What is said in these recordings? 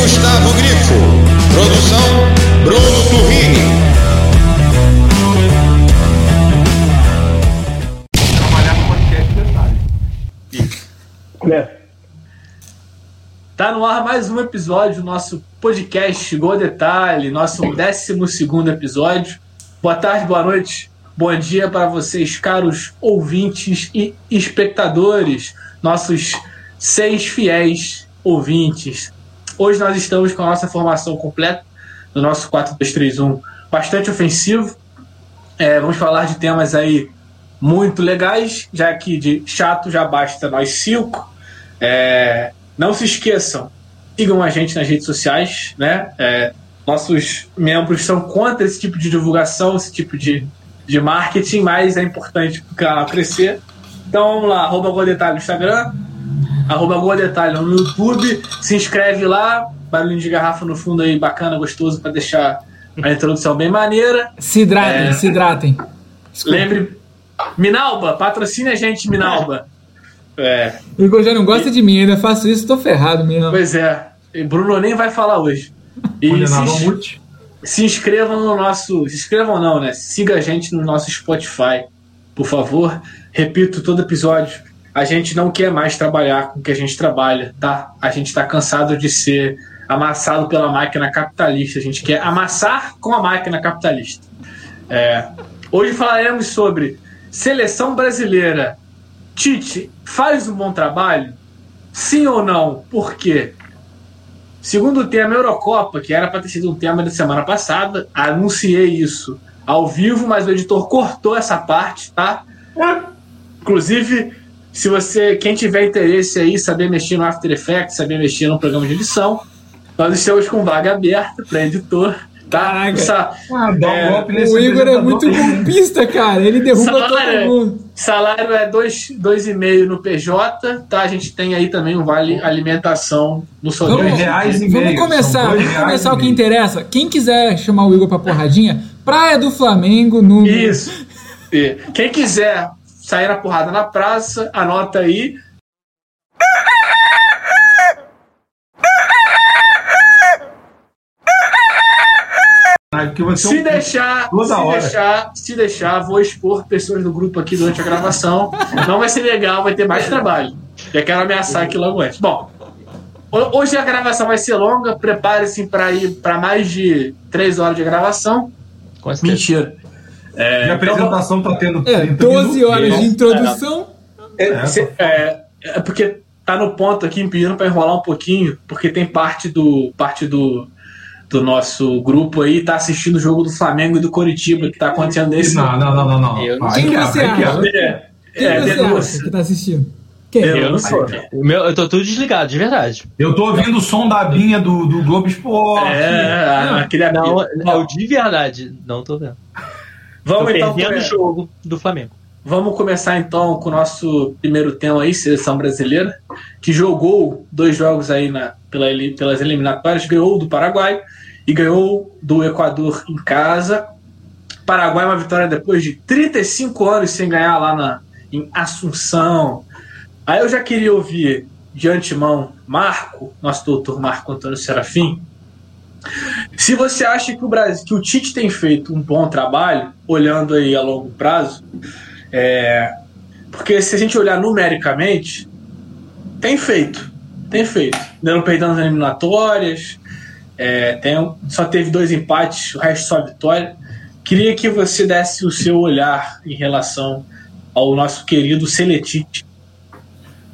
Gustavo Grifo. Produção Bruno Turrini. Trabalhar no podcast detalhe. Tá no ar mais um episódio do nosso podcast Gol Detalhe, nosso 12 episódio. Boa tarde, boa noite, bom dia para vocês, caros ouvintes e espectadores, nossos seis fiéis ouvintes. Hoje nós estamos com a nossa formação completa no nosso 4-2-3-1 bastante ofensivo. É, vamos falar de temas aí muito legais, já que de chato já basta nós cinco. É, não se esqueçam, sigam a gente nas redes sociais, né? É, nossos membros são contra esse tipo de divulgação, esse tipo de, de marketing, mas é importante para o canal crescer. Então vamos lá, arroba no Instagram, arroba Gol Detalhe no YouTube, se inscreve lá, barulhinho de garrafa no fundo aí, bacana, gostoso, para deixar a introdução bem maneira. Se hidratem, É. se hidratem. Desculpa. Lembre, Minalba, patrocine a gente, Minalba. É, O Igor já não gosta de mim, ainda faço isso, tô ferrado mesmo. pois é. E Bruno nem vai falar hoje. E se, mute. se inscrevam no nosso. Se inscrevam não, né? Siga a gente no nosso Spotify, por favor. Repito todo episódio. A gente não quer mais trabalhar com o que a gente trabalha, tá? A gente tá cansado de ser amassado pela máquina capitalista. A gente quer amassar com a máquina capitalista. É, hoje falaremos sobre seleção brasileira. Tite faz um bom trabalho? Sim ou não? Por quê? Segundo tema Eurocopa, que era para ter sido um tema da semana passada, anunciei isso ao vivo, mas o editor cortou essa parte, tá? Inclusive, se você, quem tiver interesse aí, saber mexer no After Effects, saber mexer no programa de edição, nós estamos com vaga aberta para editor, tá? Caraca. Sa- Ah, dá um É, golpe nesse O Igor é muito golpista, cara. Ele derruba Salário. todo mundo. Salário é 2,5 no PJ, tá? A gente tem aí também um vale alimentação no Dois Sodré. reais e meio. Vamos começar, São dois vamos começar e o que meio. interessa. Quem quiser chamar o Igor pra porradinha, Praia do Flamengo, no. Isso. E Quem quiser sair na porrada na praça, anota aí. É Se um- deixar, se hora. deixar, se deixar, vou expor pessoas do grupo aqui durante a gravação. Não vai ser legal, vai ter mais trabalho. Já quero ameaçar aqui logo antes. Bom, ho- hoje a gravação vai ser longa. Prepare-se para ir para mais de três horas de gravação. Mentira. É, E a então, apresentação tá tendo É, 30 12 minutos. horas de introdução. É, É, cê- é, é porque tá no ponto aqui, me pedindo para enrolar um pouquinho, porque tem parte do parte do, do nosso grupo aí, tá assistindo o jogo do Flamengo e do Coritiba, que tá acontecendo nesse. Não, não, não, não, não. Eu- Quem quebra, você acha? É, Quem é, você acha que tá assistindo? Quem? Eu não sou. O meu, eu tô tudo desligado, de verdade. Eu tô ouvindo o som da abinha do, do Globo Esporte. É, aquele Não, amigo. eu de verdade não tô vendo. Vamos então perdendo come- o jogo do Flamengo. Vamos começar então com o nosso primeiro tema aí, seleção brasileira, que jogou dois jogos aí na, pela pelas eliminatórias, ganhou do Paraguai e ganhou do Equador em casa. Paraguai uma vitória depois de 35 anos sem ganhar lá na, em Assunção. Aí eu já queria ouvir de antemão Marco, nosso doutor Marco Antônio Serafim, se você acha que o Brasil, que o Tite tem feito um bom trabalho, olhando aí a longo prazo, é, porque se a gente olhar numericamente, tem feito, tem feito. Não perdendo as eliminatórias, é, tem só teve dois empates, o resto só vitória. Queria que você desse o seu olhar em relação ao nosso querido Seletite.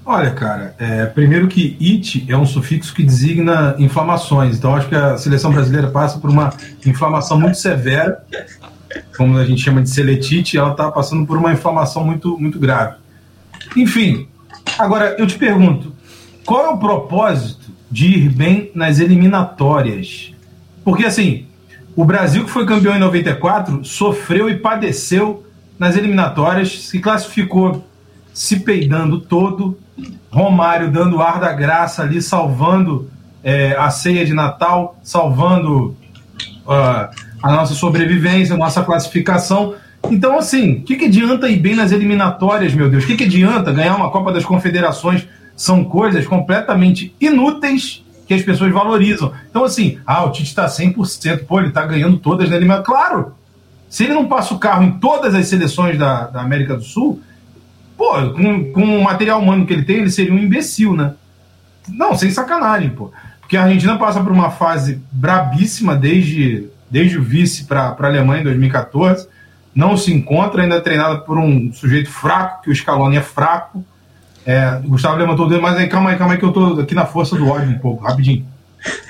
Olha, cara, é, primeiro que it é um sufixo que designa inflamações. Então, acho que a seleção brasileira passa por uma inflamação muito severa, como a gente chama de seletite, ela está passando por uma inflamação muito, muito grave. Enfim, agora eu te pergunto, qual é o propósito de ir bem nas eliminatórias? Porque, assim, o Brasil, que foi campeão em 94, sofreu e padeceu nas eliminatórias, se classificou se peidando todo, Romário dando ar da graça ali, salvando é, a ceia de Natal, salvando ah, a nossa sobrevivência, a nossa classificação. Então, assim, o que, que adianta ir bem nas eliminatórias, meu Deus? O que, que adianta ganhar uma Copa das Confederações? São coisas completamente inúteis que as pessoas valorizam. Então, assim, ah, o Tite está 100%, pô, ele está ganhando todas na eliminatória. Claro! Se ele não passa o carro em todas as seleções da, da América do Sul, pô, com, com o material humano que ele tem, ele seria um imbecil, né? Não, sem sacanagem, pô. Porque a Argentina passa por uma fase brabíssima desde, desde o vice para a Alemanha em 2014. Não se encontra, ainda é treinada por um sujeito fraco, que o Scaloni é fraco. É, o Gustavo levantou o dedo, mas aí calma aí, calma aí, que eu tô aqui na força do ódio um pouco, rapidinho.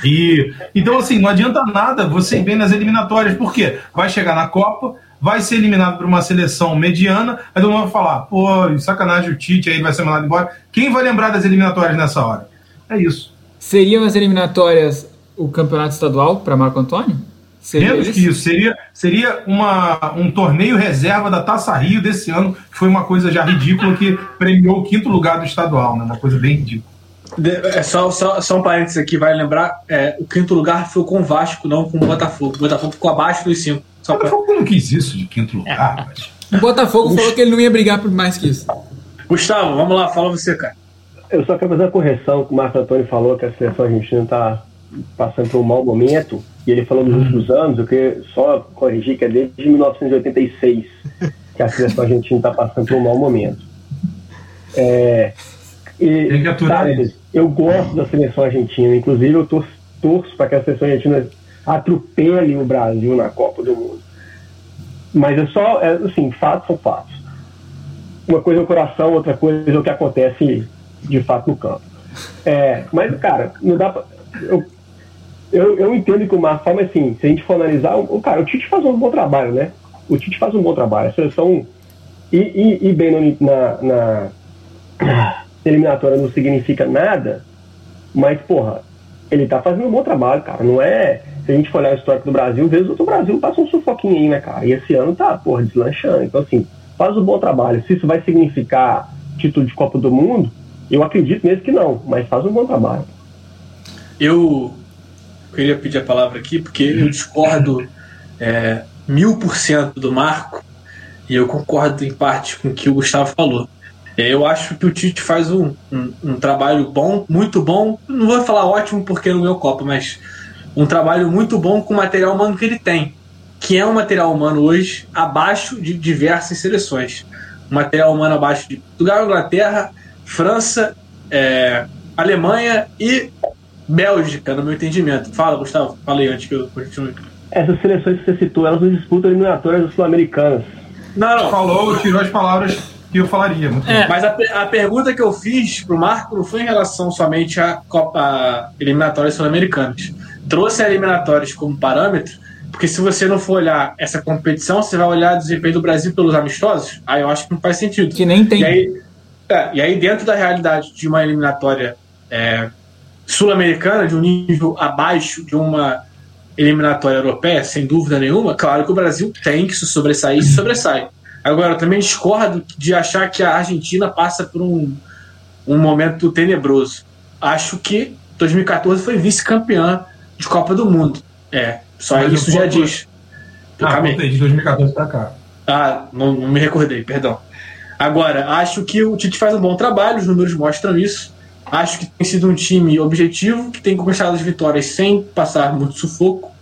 E, então, assim, não adianta nada você ir bem nas eliminatórias, porque vai chegar na Copa, vai ser eliminado por uma seleção mediana, aí todo mundo vai falar, pô, sacanagem o Tite, aí ele vai ser mandado embora. Quem vai lembrar das eliminatórias nessa hora? É isso. Seriam as eliminatórias o campeonato estadual para Marco Antônio? Seria Menos que isso. Seria, seria uma, um torneio reserva da Taça Rio desse ano, que foi uma coisa já ridícula, que premiou o quinto lugar do estadual, né? Uma coisa bem ridícula. De- é só, só, só um parênteses aqui, vai lembrar, é, o quinto lugar foi com o Vasco, não com o Botafogo. O Botafogo ficou abaixo dos cinco. Só O pra... Botafogo não quis isso de quinto lugar, mas... O Botafogo falou que ele não ia brigar por mais que isso. Gustavo, vamos lá, fala você, cara. Eu só quero fazer uma correção que o Marco Antônio falou que a seleção argentina está passando por um mau momento. E ele falou nos últimos anos, eu queria só corrigir que é desde 1986 que a seleção argentina está passando por um mau momento. É, e, Tem que aturar sabe, isso. eu gosto da seleção argentina, inclusive eu torço, torço para que a seleção argentina atropele o Brasil na Copa do Mundo. Mas é só, é, assim, fatos são fatos. Uma coisa é o coração, outra coisa é o que acontece de fato no campo. É, mas, cara, não dá pra. Eu, eu, eu entendo que o Marco fala, mas assim, se a gente for analisar, o, cara, o Tite faz um bom trabalho, né? O Tite faz um bom trabalho. A seleção e, e, e bem no- na, na eliminatória não significa nada, mas, porra, ele tá fazendo um bom trabalho, cara. Não é. Se a gente for olhar o histórico do Brasil, vezes o Brasil passa um sufoquinho aí, né, cara? E esse ano tá, porra, deslanchando. Então, assim, faz um bom trabalho. Se isso vai significar título de Copa do Mundo, eu acredito mesmo que não, mas faz um bom trabalho. Eu queria pedir a palavra aqui porque eu discordo é, mil por cento do Marco e eu concordo em parte com o que o Gustavo falou. É, Eu acho que o Tite faz um, um, um trabalho bom, muito bom. Não vou falar ótimo porque não meu copo, mas um trabalho muito bom com o material humano que ele tem, que é um material humano hoje abaixo de diversas seleções. Um material humano abaixo de Portugal, Inglaterra, França, é, Alemanha e Bélgica, no meu entendimento. Fala, Gustavo. Fala aí antes que eu continue. Essas seleções que você citou, elas não disputam eliminatórias sul-americanas. Não, não. Falou, tirou as palavras que eu falaria. É. Mas a, a pergunta que eu fiz pro Marco não foi em relação somente à Copa eliminatórias sul-americanas. Trouxe a eliminatórias como parâmetro, porque se você não for olhar essa competição, você vai olhar o desempenho do Brasil pelos amistosos, aí eu acho que não faz sentido. Que nem tem. E aí, é, e aí, dentro da realidade de uma eliminatória é, sul-americana, de um nível abaixo de uma eliminatória europeia, sem dúvida nenhuma, claro que o Brasil tem que se sobressair e se sobressai. Agora, eu também discordo de achar que a Argentina passa por um, um momento tenebroso. Acho que 2014 foi vice-campeã de Copa do Mundo. É, só Mas isso já diz. Ah, aí. contei, de 2014 pra cá. Ah, não, não me recordei, perdão. Agora, acho que o Tite faz um bom trabalho, os números mostram isso. Acho que tem sido um time objetivo, que tem conquistado as vitórias sem passar muito sufoco.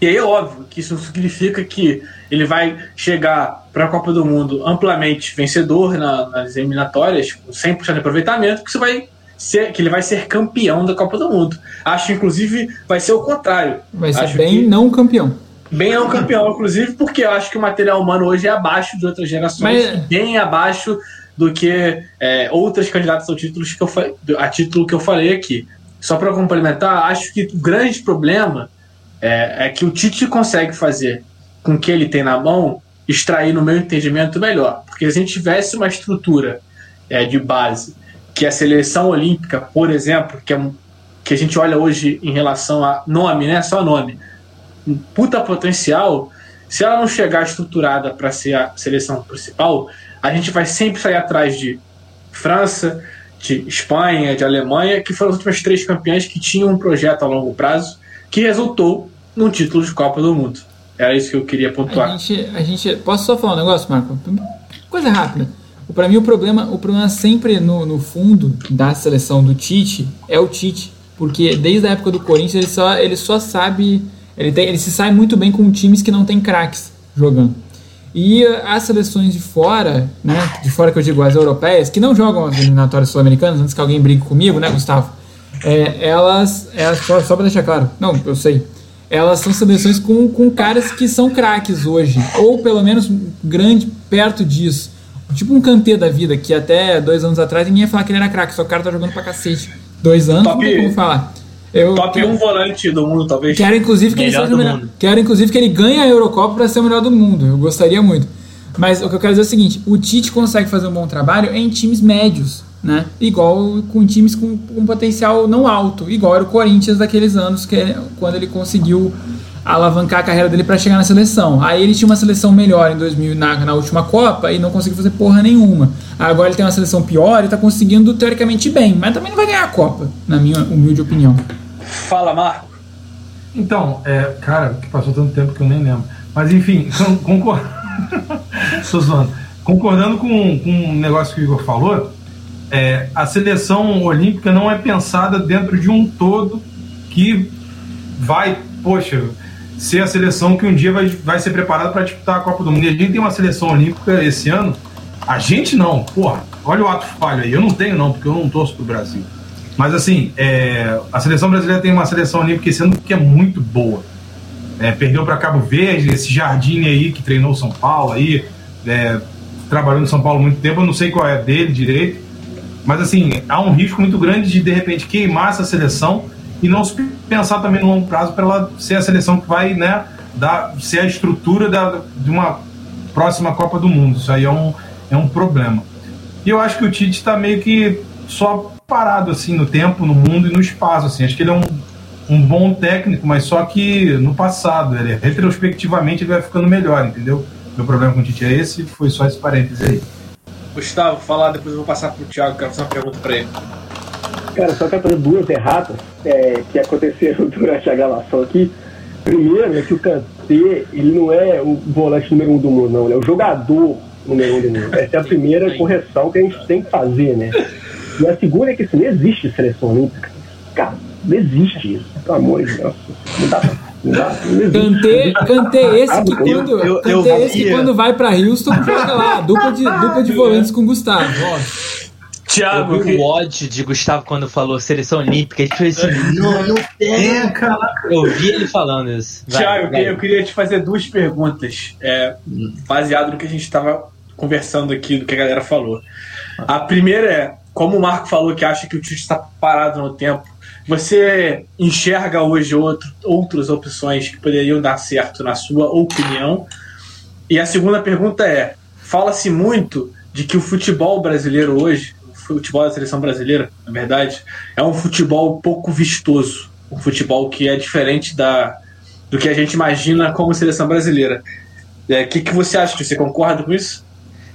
E aí é óbvio que isso significa que ele vai chegar para a Copa do Mundo amplamente vencedor na- nas eliminatórias, com 100% de aproveitamento, que, isso vai ser, que ele vai ser campeão da Copa do Mundo. Acho, inclusive, vai ser o contrário. Vai ser Acho bem que- não campeão. Bem não campeão, inclusive, porque eu acho que o material humano hoje é abaixo de outras gerações, Mas- bem abaixo do que é, outras candidatas ao título que eu fa- a título que eu falei aqui. Só para complementar, acho que o grande problema é, é que o Tite consegue fazer com o que ele tem na mão extrair, no meu entendimento, melhor. Porque se a gente tivesse uma estrutura é, de base que a seleção olímpica, por exemplo, que, é um, que a gente olha hoje em relação a nome, né? Só nome um puta potencial, se ela não chegar estruturada para ser a seleção principal, a gente vai sempre sair atrás de França, de Espanha, de Alemanha, que foram as últimas três campeãs que tinham um projeto a longo prazo que resultou num título de Copa do Mundo. Era isso que eu queria A pontuar. gente, a gente. Posso só falar um negócio, Marco? Coisa rápida. Para mim, o problema, o problema sempre no, no fundo da seleção do Tite é o Tite. porque desde a época do Corinthians ele só, ele só sabe. Ele, tem, ele se sai muito bem com times que não tem craques jogando. E as seleções de fora, né? De fora que eu digo, as europeias, que não jogam as eliminatórias sul-americanas, antes que alguém brigue comigo, né, Gustavo? É, elas, elas só, só pra deixar claro, não, eu sei. Elas são seleções com, com caras que são craques hoje, ou pelo menos grande perto disso. Tipo um Kanté da vida, que até dois anos atrás ninguém ia falar que ele era craque, só o cara tá jogando pra cacete. Dois anos, Top- não tem como falar. Eu Top 1 volante do mundo, talvez. quero inclusive que ele seja o melhor. mundo. Quero inclusive que ele ganhe a Eurocopa para ser o melhor do mundo. Eu gostaria muito. Mas o que eu quero dizer é o seguinte: o Tite consegue fazer um bom trabalho em times médios, né? Igual com times com, com potencial não alto, igual era o Corinthians daqueles anos que ele- quando ele conseguiu alavancar a carreira dele para chegar na seleção. Aí ele tinha uma seleção melhor em 2000 na, na última Copa e não conseguiu fazer porra nenhuma. Agora ele tem uma seleção pior e tá conseguindo teoricamente bem, mas também não vai ganhar a Copa, na minha humilde opinião. Fala, Marco. Então, é, cara, que passou tanto tempo que eu nem lembro. Mas enfim, con- concor... Concordando com, com um negócio que o Igor falou, é, a seleção olímpica não é pensada dentro de um todo que vai, poxa, ser a seleção que um dia vai, vai ser preparada para disputar a Copa do Mundo. E a gente tem uma seleção olímpica esse ano. A gente não, porra, olha o ato falho aí. Eu não tenho, não, porque eu não torço pro Brasil. Mas assim, é, a seleção brasileira tem uma seleção olímpica esse ano que é muito boa. É, perdeu para Cabo Verde, esse Jardine aí que treinou São Paulo aí, é, trabalhou no São Paulo muito tempo, eu não sei qual é dele direito. Mas assim, há um risco muito grande de de repente queimar essa seleção e não se pensar também no longo prazo para ela ser a seleção que vai, né, dar, ser a estrutura da, de uma próxima Copa do Mundo. Isso aí é um, é um problema. E eu acho que o Tite está meio que só parado assim no tempo, no mundo e no espaço. Assim. Acho que ele é um, um bom técnico, mas só que no passado, ele, retrospectivamente, ele vai ficando melhor, entendeu? Meu problema com o Tite é esse, foi só esse parênteses aí. Gustavo, falar, depois eu vou passar pro Thiago, quero fazer uma pergunta pra ele. Cara, só quero fazer duas erratas é, que aconteceram durante a gravação aqui. Primeiro é que o Kanté, ele não é o volante número um do mundo, não. Ele é o jogador número um do mundo. Essa é a primeira correção que a gente tem que fazer, né? E a segunda é que assim, não existe seleção olímpica. Cara, não existe isso. Pelo amor de Deus. Não dá pra. Não dá, não existe. Cantei, cantei esse que Eu- quando, eu- eu cantei esse que quando vai pra Houston joga lá, dupla de, dupla de volantes com Gustavo. Ó. Thiago, Eu vi que- o ódio de Gustavo quando falou seleção olímpica. Ele fez assim, não, não tem. Eu vi ele falando isso. Vai, Thiago, eu vai. queria- eu queria te fazer duas perguntas, é, baseado no que a gente estava conversando aqui, do que a galera falou. A primeira é, como o Marco falou que acha que o Tite está parado no tempo, você enxerga hoje outro, outras opções que poderiam dar certo na sua opinião? E a segunda pergunta é, fala-se muito de que o futebol brasileiro hoje, futebol da seleção brasileira, na verdade, é um futebol pouco vistoso, um futebol que é diferente da, do que a gente imagina como seleção brasileira. É, O que, que você acha? Você concorda com isso?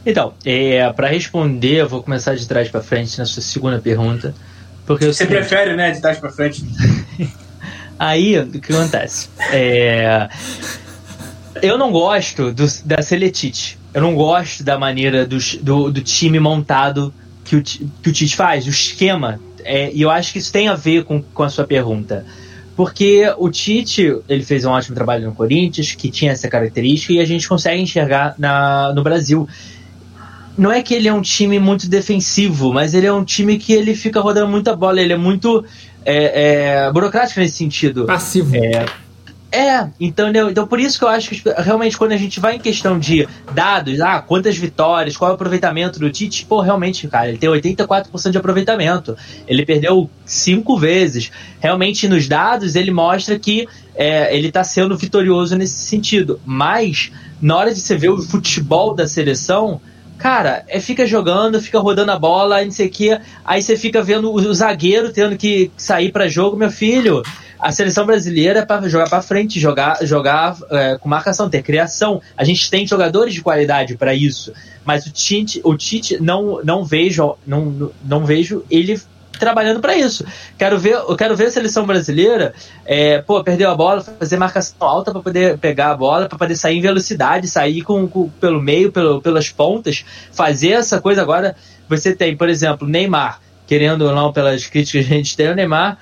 Então, é, para responder, eu vou começar de trás para frente na sua segunda pergunta. Porque é Você seguinte, prefere, né, de trás pra frente? Aí, o que acontece? É, eu não gosto do, da Seletite. Eu não gosto da maneira do, do, do time montado que o, que o Tite faz, o esquema. É, e eu acho que isso tem a ver com, com a sua pergunta. Porque o Tite, ele fez um ótimo trabalho no Corinthians, que tinha essa característica, e a gente consegue enxergar na, no Brasil. Não é que ele é um time muito defensivo, mas ele é um time que ele fica rodando muita bola, ele é muito é, é, burocrático nesse sentido. Passivo. É, então, né, então por isso que eu acho que realmente quando a gente vai em questão de dados, ah, quantas vitórias, qual é o aproveitamento do Tite, pô, realmente, cara, ele tem 84% de aproveitamento. Ele perdeu cinco vezes. Realmente, nos dados, ele mostra que é, ele tá sendo vitorioso nesse sentido. Mas, na hora de você ver o futebol da seleção, cara, é fica jogando, fica rodando a bola, não sei o quê, aí você fica vendo o, o zagueiro tendo que sair para jogo, meu filho. A seleção brasileira é para jogar para frente, jogar, jogar é, com marcação, ter criação. A gente tem jogadores de qualidade para isso, mas o Tite, o Tite não, não vejo, não, não vejo ele trabalhando para isso. Quero ver, eu quero ver a seleção brasileira, é, pô, perdeu a bola, fazer marcação alta para poder pegar a bola, para poder sair em velocidade, sair com, com- pelo meio, pelo, pelas pontas, fazer essa coisa agora. Você tem, por exemplo, Neymar, querendo ou não, pelas críticas que a gente tem, o Neymar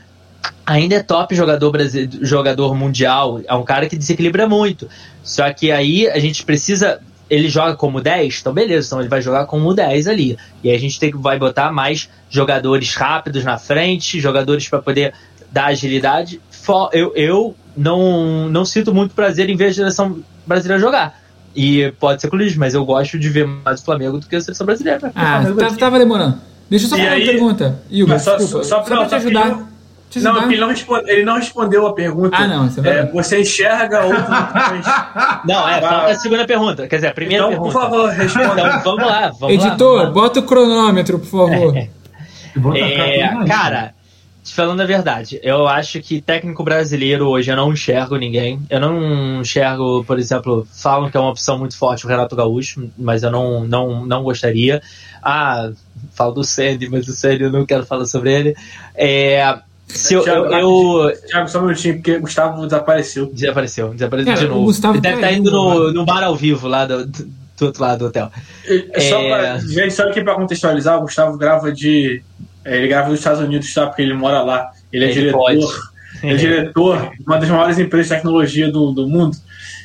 ainda é top jogador brasileiro, jogador mundial, é um cara que desequilibra muito. Só que aí a gente precisa. Ele joga como 10, então beleza, então ele vai jogar como 10 ali. E aí a gente tem que vai botar mais jogadores rápidos na frente, jogadores para poder dar agilidade. Eu, eu não, não sinto muito prazer em ver a seleção brasileira jogar. E pode ser clubismo, mas eu gosto de ver mais o Flamengo do que a seleção brasileira. Ah, Flamengo tava, tava demorando. Deixa eu só fazer uma pergunta. Igor, só- desculpa. só- Só, só- não, pra te só que ajudar. Não- ele não, responde- ele não respondeu a pergunta. Ah, não, isso é É, você enxerga opções. Não, é, Ah. falta a segunda pergunta. Quer dizer, a primeira Então, por pergunta. favor, responda. Então, vamos lá, vamos lá. Editor, vamos lá. bota o cronômetro, por favor. É, na cara, te falando a verdade, eu acho que técnico brasileiro hoje eu não enxergo ninguém. Eu não enxergo, por exemplo, falam que é uma opção muito forte o Renato Gaúcho, mas eu não, não, não gostaria. Ah, falo do Sandy, mas o Sandy eu não quero falar sobre ele. É, se eu, eu, eu- Thiago, só um minutinho, porque o Gustavo desapareceu. Desapareceu, desapareceu Cara, de novo. Gustavo Ele deve estar caiu, indo no, no bar ao vivo lá do, do, outro lado do hotel. Só, É. pra, gente, só aqui pra contextualizar, o Gustavo grava de. é, Ele grava dos Estados Unidos, tá? Porque ele mora lá. Ele é Ele diretor. pode. Ele é diretor de uma das maiores empresas de tecnologia do, do mundo.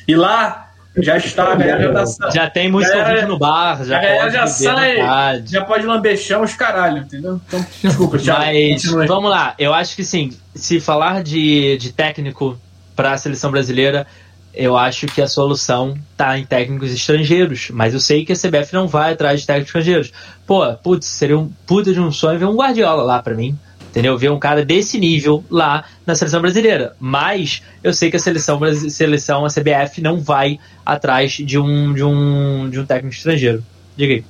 E lá já está, a galera já, tá, Já tem ao Galera- no bar, já a galera pode já sai, já pode lamber chão os caralho, entendeu? Então, desculpa, Thiago. Mas continue. vamos lá, eu acho que sim, se falar de, de técnico para a seleção brasileira, eu acho que a solução tá em técnicos estrangeiros. Mas eu sei que a CBF não vai atrás de técnicos estrangeiros. Pô, putz, seria um puta de um sonho ver um Guardiola lá para mim. Entendeu? Ver um cara desse nível lá na seleção brasileira. Mas eu sei que a seleção, seleção a CBF, não vai atrás de um, de um, de um técnico estrangeiro. Diga aí.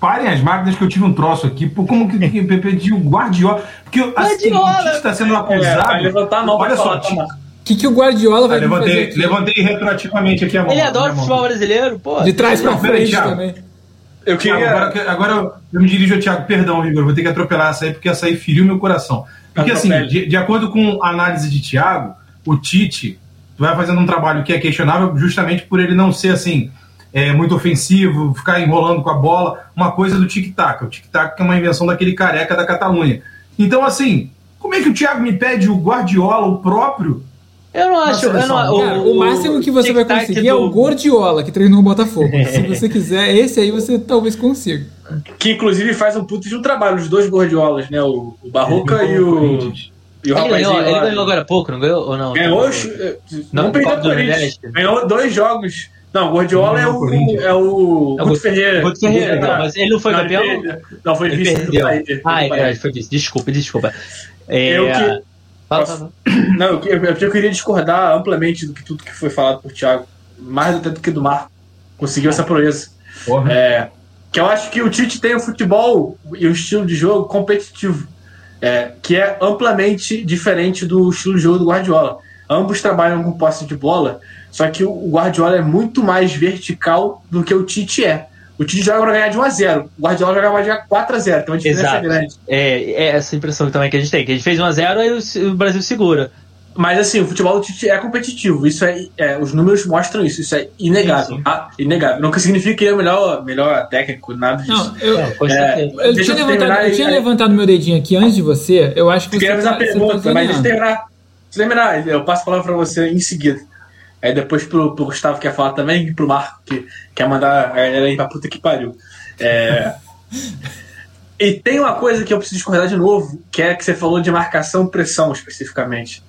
Parem as máquinas que eu tive um troço aqui. Pô, como que que eu pedi o Guardiola? Porque eu- assim, o Guardiola! Tite está sendo É, acusado. vai levantar a mão pra Olha falar, só, tá, O que, que o Guardiola vai Ah, vir fazer levantei, aqui? levantei retroativamente aqui a mão. Ele adora mão. futebol brasileiro, pô. De trás pra frente Thiago. também. Eu queria. agora, agora eu- me dirijo ao Thiago, perdão, Igor, eu vou ter que atropelar essa aí, porque essa aí feriu meu coração. Porque assim, de, de acordo com a análise de Thiago, o Tite vai fazendo um trabalho que é questionável justamente por ele não ser assim, é, muito ofensivo, ficar enrolando com a bola, uma coisa do tic-tac. O tic-tac é uma invenção daquele careca da Catalunha. Então, assim, como é que o Thiago me pede o Guardiola, o próprio? Eu não acho. Eu não, Cara, o máximo que você vai conseguir é o do- Gordiola, que treinou o Botafogo. Se você quiser, esse aí você talvez consiga. Que inclusive faz um puto de um trabalho, os dois Gordiolas, né? O, o Barroca Ele e o. E o Ele ganhou, ele ganhou agora há pouco, não ganhou? Ou não? Ganhou. os- Não, Não, perdeu o Corinthians. Ganhou dois jogos. Não, o Gordiola é Ganhou o o. Corinthians. É o. É o Guto Ferreira. Guto Ferreira, não, mas ele não foi Não, campeão? ele. Não, foi Ele vice do perdeu. Bahia. Ah, é verdade, foi isso. Desculpa, desculpa. É... Eu que- Fala, Posso- fala. Não, eu, eu, eu queria discordar amplamente do que tudo que foi falado por Thiago. Mais até do que do Marco. Conseguiu essa proeza. Porra. É, que eu acho que o Tite tem o futebol e o estilo de jogo competitivo, é, que é amplamente diferente do estilo de jogo do Guardiola. Ambos trabalham com posse de bola, só que o Guardiola é muito mais vertical do que o Tite é. O Tite joga para ganhar de 1 a 0 O Guardiola joga para ganhar 4 a 0 Então a diferença Exato. é grande. É, é essa impressão também que a gente tem, que a gente fez 1x0 aí o, o Brasil segura. Mas assim, o futebol do Tite é competitivo. Isso é, é, os números mostram isso. Isso é inegável. Sim, sim. Ah, inegável. Não significa que ele é o melhor, melhor técnico, nada disso. Não, eu, É, certeza. eu Deixa tinha, eu levantado, eu tinha aí- levantado meu dedinho aqui antes de você. Eu acho que Eu você queria fazer tá, uma tá pergunta, mas deixa eu terminar. Deixa eu terminar, eu passo a palavra pra você em seguida. Aí depois pro, pro Gustavo que quer falar também e pro Marco que quer mandar a galera ir pra puta que pariu. É... e tem uma coisa que eu preciso discordar de novo, que é que você falou de marcação pressão especificamente.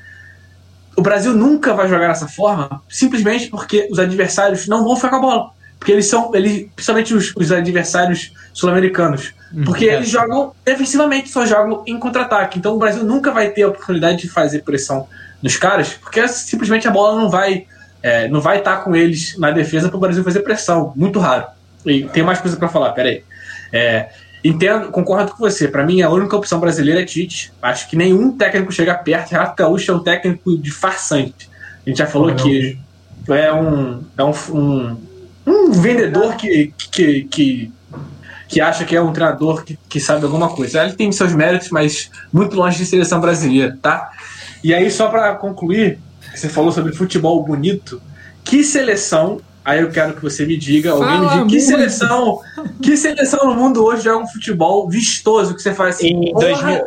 O Brasil nunca vai jogar dessa forma, simplesmente porque os adversários não vão ficar com a bola. Porque eles são, eles, principalmente os, os adversários sul-americanos. Porque é. eles jogam defensivamente, só jogam em contra-ataque. Então o Brasil nunca vai ter a oportunidade de fazer pressão nos caras, porque simplesmente a bola não vai é, não vai estar com eles na defesa para o Brasil fazer pressão. Muito raro. E tem mais coisa para falar, peraí. É, entendo, concordo com você. Para mim, a única opção brasileira é Tite. Acho que nenhum técnico chega perto. Renato Gaúcho é um técnico de farsante. A gente já falou Não, que é um, é um, um, um vendedor que, que, que, que acha que é um treinador que, que sabe alguma coisa. Ele tem seus méritos, mas muito longe de seleção brasileira, tá? E aí, só para concluir, você falou sobre futebol bonito. Que seleção? Aí eu quero que você me diga, alguém me diga, que seleção, que seleção no mundo hoje joga um futebol vistoso que você faz assim, Em porra, 2000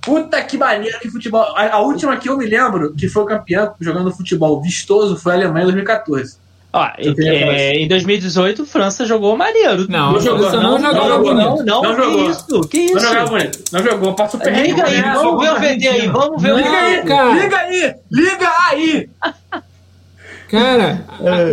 Puta que maneiro que futebol. A, a última que eu me lembro, que foi o campeão jogando futebol vistoso, foi a Alemanha em 2014. Ó, é, em 2018, França jogou maneiro. Não, Não jogou, não, não, não jogou, bonito. não, Não que jogou. isso? Que Não isso? jogava bonito. Não jogou, passou perrengue. Liga aí, Não, vamos ver o não, VT aí, vamos ver o Liga Não, aí, cara. liga aí, liga aí. Cara,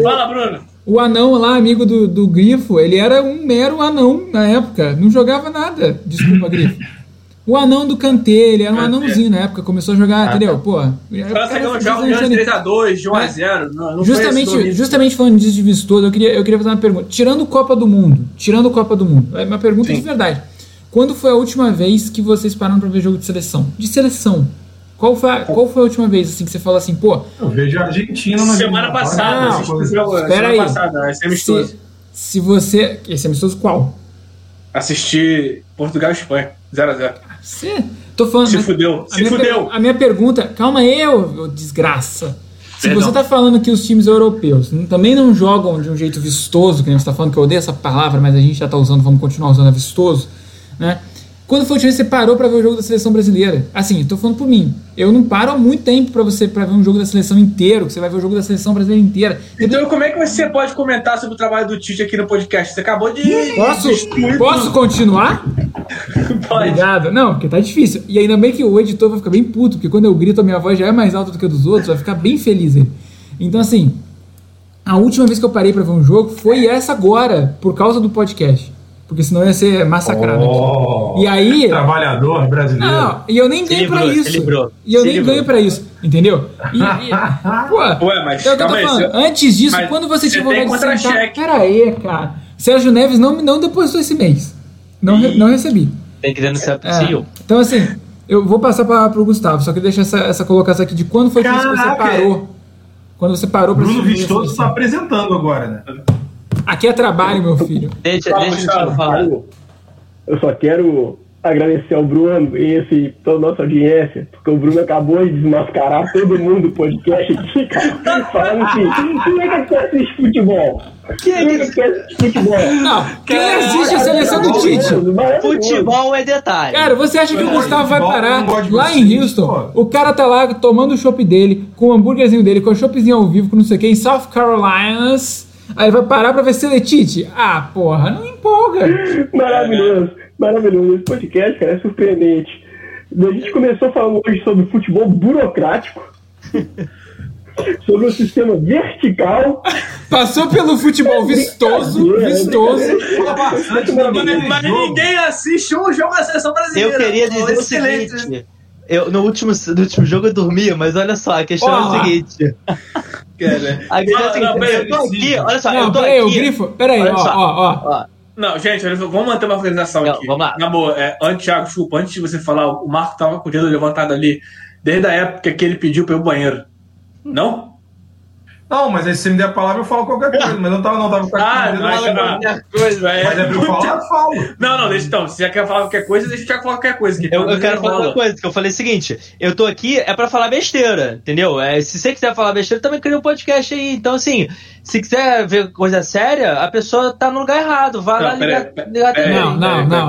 Fala, Bruno. o anão lá, amigo do, do Grifo, ele era um mero anão na época. Não jogava nada. Desculpa, Grifo. O anão do Kanté, ele era um Kanté. anãozinho na época, começou a jogar, entendeu? Pô. França ganhou jogos de 3x2, de 1x0. Não, não esse Justamente, justamente falando disso de vistoso, eu queria, eu queria fazer uma pergunta. Tirando Copa do Mundo, tirando Copa do Mundo, é uma pergunta Sim. de verdade. Quando foi a última vez que vocês pararam pra ver jogo de seleção? De seleção. Qual foi a, qual foi a última vez assim que você falou assim, pô, Eu vejo a Argentina na Semana passada, Não, assisti o jogo. espera Semana aí. passada, esse é amistoso. se, se você. Esse amistoso qual? Assisti Portugal e Espanha, 0x0. Você. Tô falando. Se mas fudeu, a se minha per- fudeu. a minha pergunta. Calma aí, ô, desgraça. Se Perdão. você tá falando que os times europeus também não jogam de um jeito vistoso, que nem você tá falando, que eu odeio essa palavra, mas a gente já tá usando, vamos continuar usando a vistoso, né? Quando foi a última vez que você parou pra ver o jogo da seleção brasileira? Assim, tô falando por mim. Eu não paro há muito tempo pra você para ver um jogo da seleção inteiro, que você vai ver o jogo da seleção brasileira inteira. Então, como é que você pode comentar sobre o trabalho do Tite aqui no podcast? Você acabou de. Posso, posso continuar? Pode. Obrigado. Não, porque tá difícil. E ainda bem que o editor vai ficar bem puto, porque quando eu grito a minha voz já é mais alta do que a dos outros, vai ficar bem feliz ele. Então, assim, a última vez que eu parei pra ver um jogo foi essa agora, por causa do podcast. Porque senão ia ser massacrado. Oh, E aí. Trabalhador brasileiro. Não, e eu nem Se ganho pra livrou, se isso. livrou, E eu se nem livrou. ganho pra isso, entendeu? E, e, pô, Ué, mas é eu tô falando. você- Antes disso, mas quando você você tiver vontade de sentar... Pera aí, cara. Sérgio Neves não, não depositou esse mês. Não, re- não recebi. Tem que denunciar pro É, CEO. Então, assim, eu vou passar para o Gustavo, só que deixar essa, essa colocação aqui de quando foi que você parou. Quando você parou pra Bruno Vistoso está apresentando agora, né? Aqui é trabalho, meu filho. Deixa, Fala, deixa Gustavo, eu falar. Eu só quero agradecer ao Bruno e esse, toda a nossa audiência, porque o Bruno acabou de desmascarar todo mundo do podcast aqui, cara, falando assim, quem é que quer assistir futebol? Quem é que quer assistir futebol? Não, quem assiste a seleção do Tite? Futebol é detalhe. Cara, você acha que o Gustavo vai parar lá em Houston? O cara tá lá tomando o chopp dele, com o hambúrguerzinho dele, com o choppzinho ao vivo, com não sei o que, em South Carolina. Aí vai parar pra ver Seletite? Ah, porra, não empolga. Maravilhoso, maravilhoso. Esse podcast, cara, é surpreendente. A gente começou falando hoje sobre futebol burocrático, sobre o sistema vertical. Passou pelo futebol vistoso, vistoso. Fala bastante do Guilherme Mas ninguém assiste um jogo da seleção brasileira. Eu queria dizer o excelente. seguinte. Eu, no, último, no último jogo eu dormia, mas olha só, a questão é lá. o seguinte. Cara. A questão é o Não, seguinte, não, peraí, eu tô aqui, olha só, Não, eu tô peraí, aqui. o grifo. Peraí, Olha ó, só. ó, ó. Ó, Não, gente, vamos manter uma organização Não, aqui. vamos lá. Na boa, é, antes, Thiago, desculpa, antes de você falar, o Marco tava com o dedo levantado ali, desde a época que ele pediu pra ir ao banheiro. Não? Não, mas aí se você me der a palavra, eu falo qualquer coisa. Mas não tava, não tava com Ah, a mas, ah, coisa, é. mas é pra eu falar, eu falo. Não, não, deixa então. Se você quer falar qualquer coisa, deixa Thiago falar qualquer coisa. que Eu, eu quero falar uma coisa, que eu falei o seguinte, eu tô aqui é pra falar besteira, entendeu? É, se você quiser falar besteira, também cria um podcast aí. Então, assim, se quiser ver coisa séria, a pessoa tá no lugar errado. Vai lá Não, pera- ligar, pera- ligar a pera- TV. Não, não,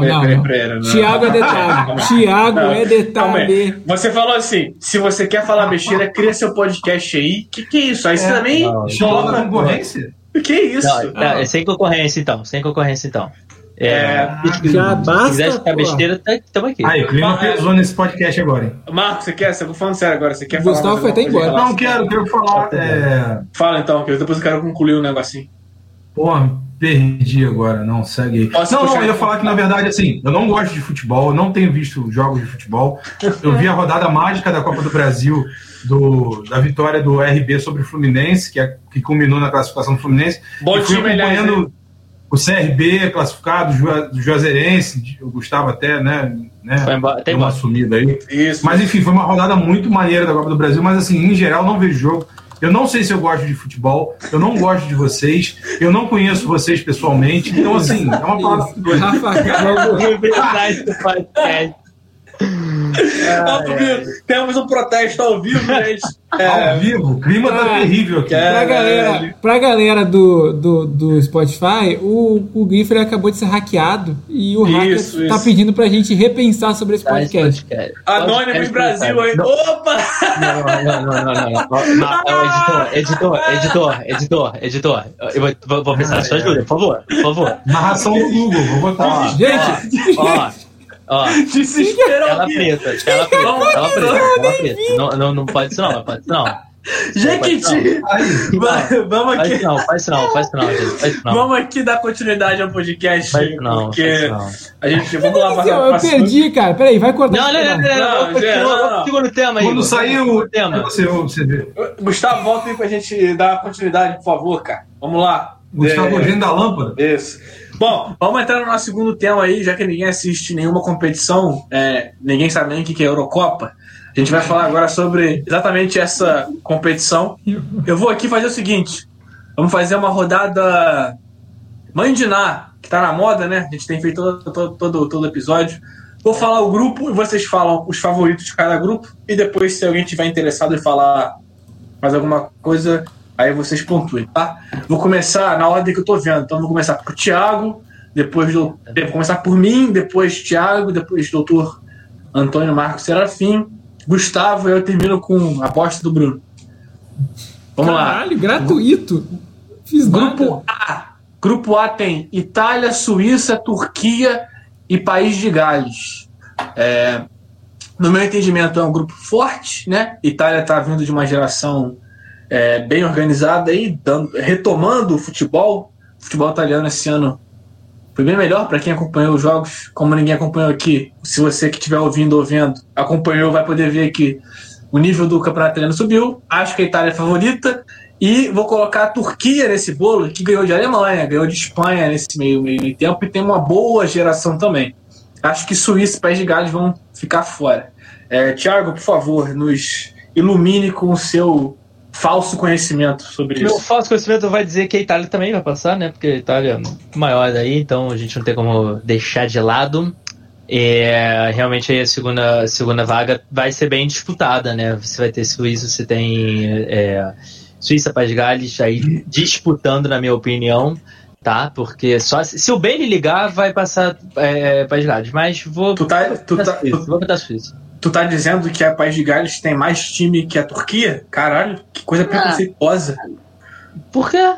peraí, não, não. Thiago é detalhe. Thiago Não, é detalhe. Você falou assim: se você quer falar besteira, cria seu podcast aí. Que que é isso? Aí você É, também coloca. concorrência? Que isso? Não, não, é sem concorrência então, sem concorrência então. É, se já basta, quiser escutar pô. besteira, estamos aqui. Aí, o clima pesou nesse podcast agora, hein? Marco, você quer? Você tá falando sério agora. Você quer O falar Gustavo foi até embora. Não, quero, quero falar. É... Fala então, que depois eu quero concluir um negocinho. Porra, perdi agora, não, segue aí. Posso não, não, eu ia falar que na verdade, assim, eu não gosto de futebol, eu não tenho visto jogos de futebol. Eu vi a rodada mágica da Copa do Brasil, do, da vitória do RB sobre o Fluminense, que, é, que culminou na classificação do Fluminense. Bom fui time, aliás, acompanhando o CRB classificado, o Jua- o Juazeirense, o Gustavo até, né? né deu uma sumida aí. Isso. Mas enfim, foi uma rodada muito maneira da Copa do Brasil, mas assim, em geral, não vejo jogo. Eu não sei se eu gosto de futebol, eu não gosto de vocês, eu não conheço vocês pessoalmente, então assim, é uma palavra. Rafa, Calvo. Verdade Ao vivo. Temos um protesto ao vivo, gente. É, Ao vivo, o clima tá Ah, terrível aqui. é. Pra galera, pra galera do, do, do Spotify, o, o GIF ele acabou de ser hackeado e o hacker Isso, tá isso. pedindo pra gente repensar sobre esse Tá, podcast. podcast. Anônimo em Brasil, hein? Não, Opa! Não, não, não, não, não, não. não. Não, Editor, editor, editor, editor, editor. Eu vou, vou, da sua ajuda, por favor, por favor. Narração do Google, vou botar. Gente, Ó, ó, vivo. preta, tela preta, tela preta, tela preta. Não, não, não pode isso não, não pode isso não. Jequiti, vamos Faz aqui. isso não, faz não, faz não, gente, faz não. Vamos aqui dar continuidade ao podcast. Faz não, porque faz não. a gente. Vamos lá, eu, passar eu perdi, cara. Peraí, vai cortar. Não, não, não, não, pro segundo tema aí. quando saiu o tema. Você, você vê. Gustavo, volta aí pra gente dar continuidade, por favor, cara. Vamos lá. Gustavo É, da Lâmpada. Isso. Bom, vamos entrar no nosso segundo tema aí, já que ninguém assiste nenhuma competição, é, ninguém sabe nem o que é Eurocopa. A gente vai falar agora sobre exatamente essa competição. Eu vou aqui fazer o seguinte: vamos fazer uma rodada Mandiná, que tá na moda, né? A gente tem feito todo, todo, todo, todo episódio. Vou falar o grupo e vocês falam os favoritos de cada grupo. E depois, se alguém tiver interessado em falar mais alguma coisa, aí vocês pontuem, tá? Vou começar na ordem que eu tô vendo. Então, vou começar por Thiago, depois do. Vou começar por mim, depois Thiago, depois doutor Antônio Marcos Serafim, Gustavo, e eu termino com a aposta do Bruno. Vamos lá. Caralho, gratuito. Fiz Grupo nada. A. Grupo A tem Itália, Suíça, Turquia e País de Gales. É, no meu entendimento, é um grupo forte, né? Itália está vindo de uma geração é, bem organizada aí, dando- retomando o futebol. O futebol italiano esse ano foi bem melhor para quem acompanhou os jogos, como ninguém acompanhou aqui. Se você que estiver ouvindo ou vendo acompanhou, vai poder ver que o nível do campeonato italiano subiu. Acho que a Itália é a favorita. E vou colocar a Turquia nesse bolo, que ganhou de Alemanha, ganhou de Espanha nesse meio, meio, tempo e tem uma boa geração também. Acho que Suíça e País de Gales vão ficar fora. É, Tiago, por favor, nos ilumine com o seu falso conhecimento sobre Meu isso. falso conhecimento vai dizer que a Itália também vai passar, né? Porque a Itália é maior daí, então a gente não tem como deixar de lado. É, realmente aí a segunda, a segunda vaga vai ser bem disputada, né? Você vai ter Suíça, você tem é, Suíça, País de Gales aí disputando, na minha opinião, tá? Porque só se, se o Bale ligar, vai passar é, País de Gales. Mas vou. Tu tá, tu, tá, Suíça, tu, vou botar Suíça. Tu tá dizendo que a País de Gales tem mais time que a Turquia? Caralho, que coisa preconceituosa. Por quê?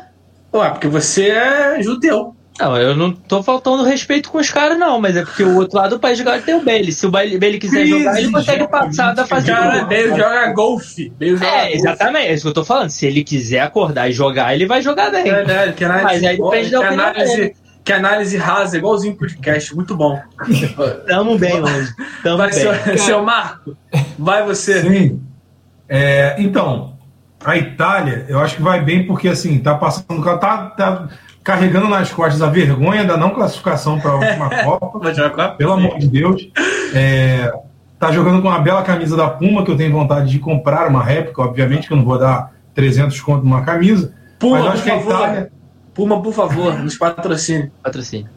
Ué, porque você é judeu. Não, eu não tô faltando respeito com os caras, não, mas é porque o outro lado do País de Gales tem o Bailey. Se o Bailey, Bailey quiser jogar, ele consegue passar da fase de Cara. Bale joga golfe. Bale joga É, golfe. exatamente, é isso que eu tô falando. Se ele quiser acordar e jogar, ele vai jogar bem. É? Que análise, Mas aí depende da que opinião análise, dele. Que análise rasa, igualzinho podcast. Muito bom. Tamo bem hoje. Tamo Vai, bem. seu, seu Marco. Vai você. Sim. É, então, a Itália, eu acho que vai bem porque assim, tá passando, tá, tá carregando nas costas a vergonha da não classificação para a última Copa. Pelo amor de Deus. É, tá jogando com uma bela camisa da Puma, que eu tenho vontade de comprar uma réplica, obviamente, que eu não vou dar 300 conto numa camisa. Puma, mas eu por acho que a favor. Itália, Puma, por favor, nos patrocine. Patrocínio.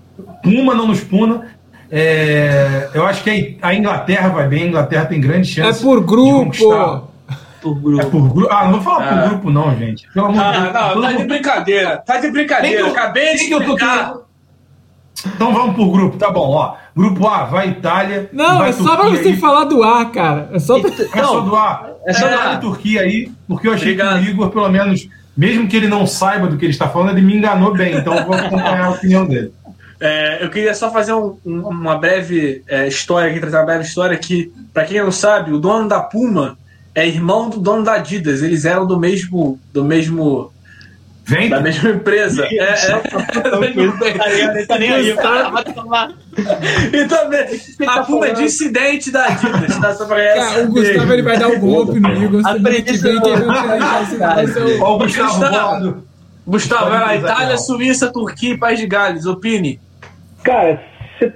Puma não nos puna. É, eu acho que a Inglaterra vai bem, a Inglaterra tem grande É chance. por de grupo. Por É grupo. por grupo. Ah, não vou falar Ah. por grupo, não, gente. Pelo amor de Ah, Deus. não, tá de brincadeira. Tá de brincadeira. Eu- Acabei de nem que eu tô explicar. Então vamos por grupo, tá bom, ó. Grupo A, vai Itália. Não, vai é só pra você aí. falar do ar, cara. É só pra... É só do A. É só do Itália A. e Turquia aí, porque eu achei Obrigado. que o Igor, pelo menos, mesmo que ele não saiba do que ele está falando, ele me enganou bem, então eu vou acompanhar a opinião dele. É, eu queria só fazer um- um- uma breve é, história aqui, trazer uma breve história que, pra quem não sabe, o dono da Puma é irmão do dono da Adidas. Eles eram do mesmo, do mesmo, Vem, da mesma empresa. É, é, empresa. Não tá. E também, a Puma é dissidente da Adidas, tá? Só pra Cara, o Gustavo ele vai dar um golpe no Igor. A semana que premissa vem, do- quem vai finalizar esse vai ser o- ó, o Gustavo Gustavo. Vai lá, Itália, Suíça, Turquia e País de Gales, opine. Cara, você.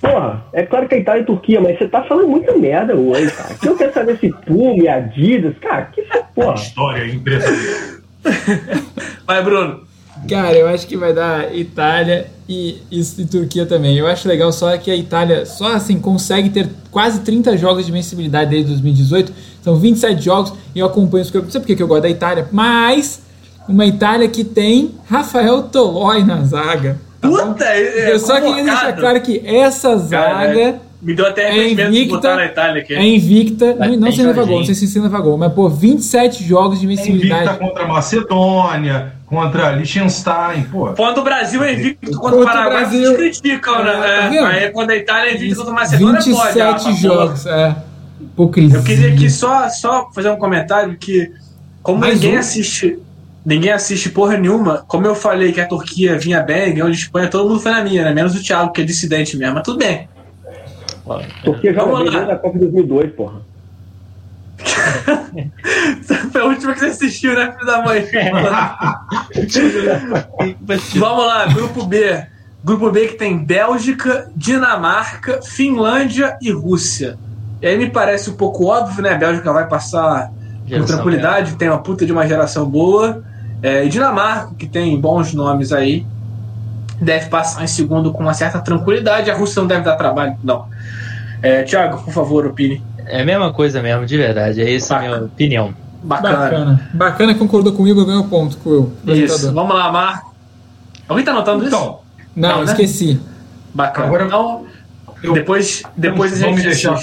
Porra, é claro que a Itália e a Turquia, mas você tá falando muita merda hoje, cara. Se eu quero saber se Puma e Adidas, cara, que porra. História impressionante. Vai, Bruno. Cara, eu acho que vai dar Itália e, e, e, Turquia também. Eu acho legal só que a Itália só assim consegue ter quase 30 jogos de vencibilidade desde 2018. São 27 jogos e eu acompanho isso. Não sei porque que eu gosto da Itália, mas uma Itália que tem Rafael Tolói na zaga. Tá Puta, é, eu só queria deixar claro que essa zaga. Cara, me deu até é invicta, na Itália aqui. É invicta, não, não se leva gol, não sei se se leva gol, mas pô, 27 jogos de vencibilidade. É invicta contra a Macedônia, contra Liechtenstein, pô. Quando o Brasil é invicto contra, o Paraguai, Brasil... vocês criticam, né? É, tá Aí quando a Itália é invicta contra a Macedônia, 27 pode. 27 jogos, é. Hipocrisia. Eu queria aqui só, só fazer um comentário que, como Mais ninguém um. assiste ninguém assiste porra nenhuma. Como eu falei que a Turquia vinha bem, ganhou de Espanha, todo mundo foi na minha, né? Menos o Thiago, que é dissidente mesmo, mas tudo bem. Turquia já bem desde a Copa de 2002, porra. Foi a última que você assistiu, né, filho da mãe? Vamos lá, grupo B. Grupo B que tem Bélgica, Dinamarca, Finlândia e Rússia. E aí me parece um pouco óbvio, né? A Bélgica vai passar geração com tranquilidade, tem uma puta de uma geração boa. É, e Dinamarca, que tem bons nomes aí, deve passar em segundo com uma certa tranquilidade. A Rússia não deve dar trabalho, não. É, Tiago, por favor, opine. É a mesma coisa mesmo, de verdade. É essa a minha opinião. Bacana. Bacana. Bacana, concordou comigo, ganhou ponto com eu. Isso. Vamos lá, Marco. Alguém tá anotando então, isso? Não, não né? esqueci. Bacana. Agora, então, eu, depois, depois a gente deixar.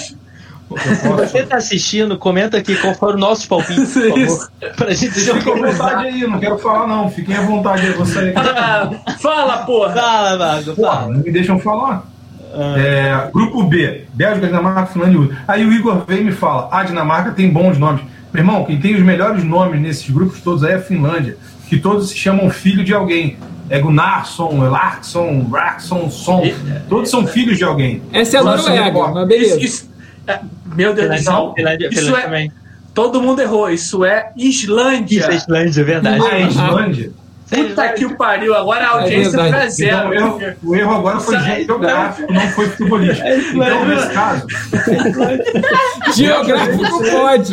Você tá assistindo, comenta aqui qual foram os nossos palpites, por favor. Pra gente Fiquem à vontade aí, não quero falar não. Fiquem à vontade aí, você. fala, porra! Fala. Porra, não me deixam falar. Ah. É, grupo B, Bélgica, Dinamarca, Finlândia e Aí o Igor vem e me fala: a Dinamarca tem bons nomes. Meu irmão, quem tem os melhores nomes nesses grupos todos aí é a Finlândia, que todos se chamam filho de alguém. É Gunnarsson, Larkson, Raxson, Son. Todos são filhos de alguém. Essa é a Noruega, mas beleza. Isso, isso, é, meu Deus do céu. Isso é, todo mundo errou. Isso é Islândia. Isso é Islândia, é verdade. Ah, é Islândia? Puta que o pariu, agora a audiência é foi zero. Então, o, erro, o erro agora foi é geográfico, não foi futebolístico. É então, nesse caso. geográfico pode.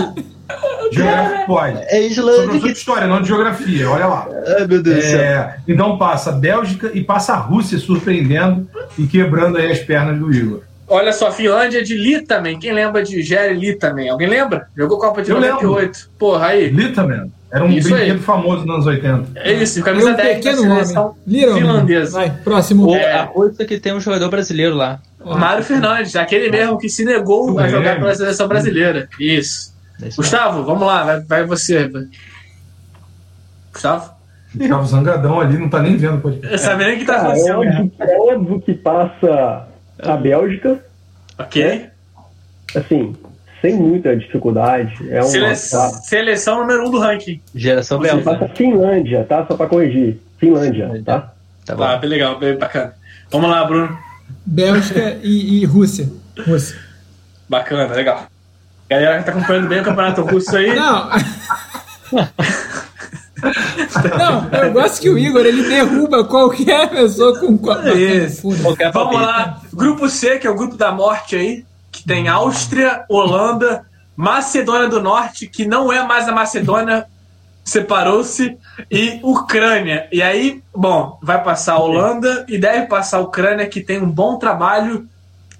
Geográfico pode. É Islândia. Sobre de história, não de geografia, olha lá. Ai, meu Deus é, Então passa a Bélgica e passa a Rússia surpreendendo e quebrando aí as pernas do Igor. Olha só, Finlândia de Litamen. Quem lembra de Jerry Litamen? Alguém lembra? Jogou Copa de Eu 98. Lembro. Porra, aí. Litamen. Era um isso brinquedo aí. famoso nos anos 80. É isso, camisa um 10 da seleção finlandesa. Vai, próximo. É, a coisa que tem um jogador brasileiro lá. Mário Fernandes, aquele mesmo que se negou a jogar pela seleção brasileira. Isso. Gustavo, vamos lá, vai, vai você. Gustavo? Gustavo Zangadão ali, não tá nem vendo o podcast. Sabe nem o que tá acontecendo. É óbvio, é óbvio que passa a Bélgica. Ok. Né? Assim, sem muita dificuldade. É uma Sele... Seleção número um do ranking. Geração belga. Passa Finlândia, tá? Só pra corrigir. Finlândia, tá? Tá bom. Ah, bem legal, bem bacana. Vamos lá, Bruno. Bélgica e, e Rússia. Rússia. Bacana, legal. A galera tá acompanhando bem o campeonato russo aí. Não. Não, eu gosto que o Igor ele derruba qualquer pessoa com qualquer. Vamos lá, grupo C, que é o grupo da morte aí que tem Áustria, Holanda, Macedônia do Norte, que não é mais a Macedônia, separou-se, e Ucrânia. E aí, bom, vai passar a Holanda e deve passar a Ucrânia, que tem um bom trabalho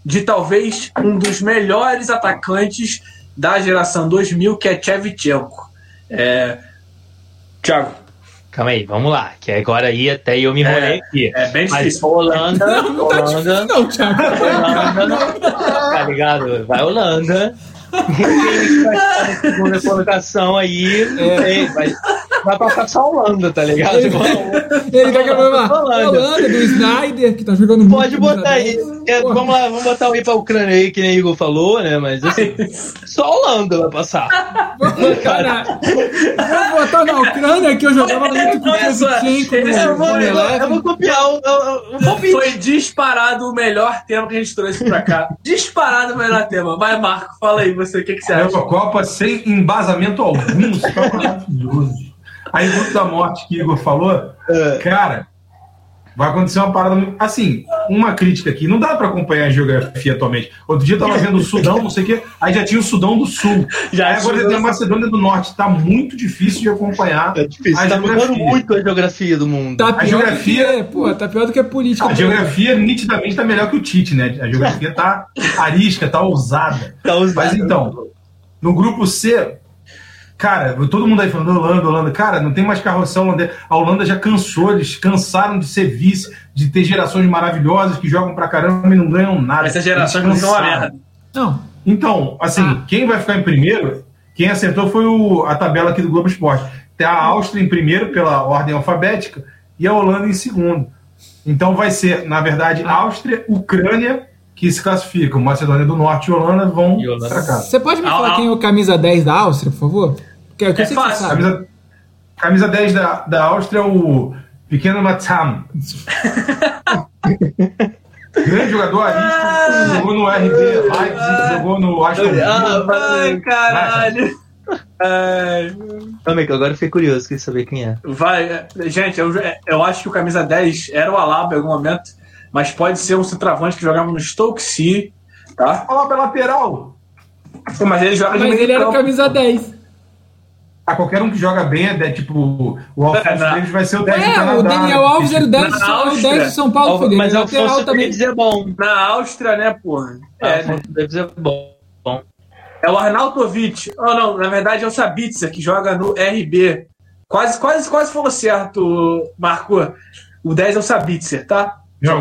de talvez um dos melhores atacantes da geração 2000, que é Chevchenko. É... Thiago. Calma aí, vamos lá. Que agora aí até eu me enrolei é, aqui. É bem difícil. Mas Holanda. Não, não tá Holanda. Tá não, Thiago. Holanda. Tá ligado? Vai Holanda. Quem vai estar na segunda colocação aí é, vai, vai passar só Holanda, tá ligado? Ele, ele vai acabar Holanda. Holanda, do Snyder, que tá jogando Pode botar aí. É, vamos lá, vamos botar o aí pra Ucrânia aí, que nem o Igor falou, né? Mas assim, só Holanda vai passar. Cara, vou botar na Ucrânia que eu jogava muito com. Eu, vou, eu vou copiar o, o, o Foi disparado o melhor tema que a gente trouxe pra cá. Disparado o melhor tema. Vai, Marco, fala aí você, o que, que você acha? Eurocopa sem embasamento algum, só maravilhoso. Aí, grupo da morte que Igor falou, é. cara, Vai acontecer uma parada. muito- Assim, uma crítica aqui. Não dá pra acompanhar a geografia atualmente. Outro dia eu tava vendo o Sudão, não sei o quê. Aí já tinha o Sudão do Sul. Já aí agora tem a Macedônia do Norte. Tá muito difícil de acompanhar. É difícil, a tá mudando geografia. muito a geografia do mundo. Tá pior geografia- do que, pô, tá pior do que a política. A geografia nitidamente tá melhor que o Tite, né? A geografia tá arisca, tá ousada. Tá usando. Mas então, no grupo C, cara, todo mundo aí falando Holanda, Holanda, cara, não tem mais carroção holandês. A Holanda já cansou, eles cansaram de ser vice, de ter gerações maravilhosas que jogam pra caramba e não ganham nada. Essa geração não é uma merda. Não, Então, assim, Ah. quem vai ficar em primeiro, quem acertou foi o- a tabela aqui do Globo Esporte. Tem a Áustria em primeiro pela ordem alfabética e a Holanda em segundo. Então vai ser, na verdade, Áustria, Ucrânia que se classificam. Macedônia do Norte e Holanda vão pra casa. você pode me Ah, falar ah. quem é o camisa 10 da Áustria, por favor? É sei que você fácil. sabe. Camisa, camisa 10 da, da Áustria é o pequeno Matam. Grande jogador arisco, jogou no RB Leipzig, jogou no Aston Villa. Ah, Ai, caralho. Aí, que agora eu fiquei curioso, queria saber quem é. Vai, é, gente, eu, eu acho que o camisa 10 era o Alaba em algum momento, mas pode ser um centroavante que jogava no Stoke City, tá? Lá pra lateral. Mas ele joga de Mas meio ele era o campo. camisa 10. Ah, qualquer um que joga bem é de- tipo. O Alfonso É, não. Davis vai ser o 10 do É, Canadá. o Daniel Alves era o 10, Na de São- é o Áustria. 10 de São Paulo, dele. Mas o lateral Alfonso também. Davis é bom. Na Áustria, né, porra? É, É, Alfonso Davis é bom. é o Arnautovic. Oh, não, na verdade é o Sabitzer, que joga no RB. Quase, quase, quase falou certo, Marco. O 10 é o Sabitzer, tá? Não,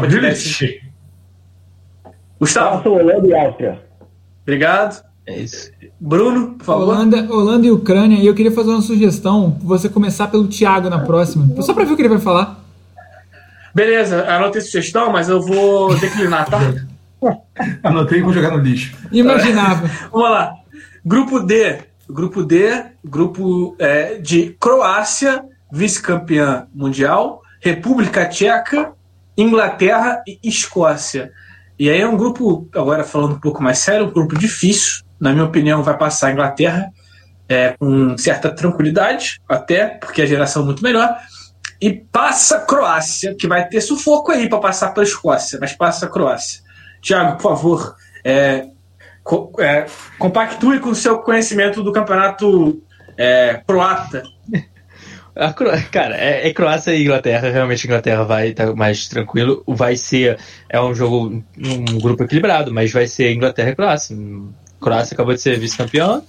Gustavo, Façam Holanda e Áustria. obrigado. É isso. Bruno, por favor. Holanda, Holanda e Ucrânia, e eu queria fazer uma sugestão, você começar pelo Thiago na próxima. Só pra ver o que ele vai falar. Beleza, anotei sugestão, mas eu vou declinar, tá? Anotei e vou jogar no lixo. Imaginava. Vamos lá. Grupo D. Grupo D, grupo é, de Croácia, vice-campeã mundial, República Tcheca, Inglaterra e Escócia. E aí é um grupo, agora falando um pouco mais sério, um grupo difícil. Na minha opinião, vai passar a Inglaterra é, com certa tranquilidade, até porque a geração é muito melhor. E passa a Croácia, que vai ter sufoco aí para passar para a Escócia, mas passa a Croácia. Tiago, por favor, é, co- é, compactue com o seu conhecimento do campeonato é, croata. Cro... Cara, é, é Croácia e Inglaterra. Realmente Inglaterra vai estar mais tranquilo. Vai ser. É um jogo, um grupo equilibrado, mas vai ser Inglaterra e Croácia. Croácia acabou de ser vice-campeã.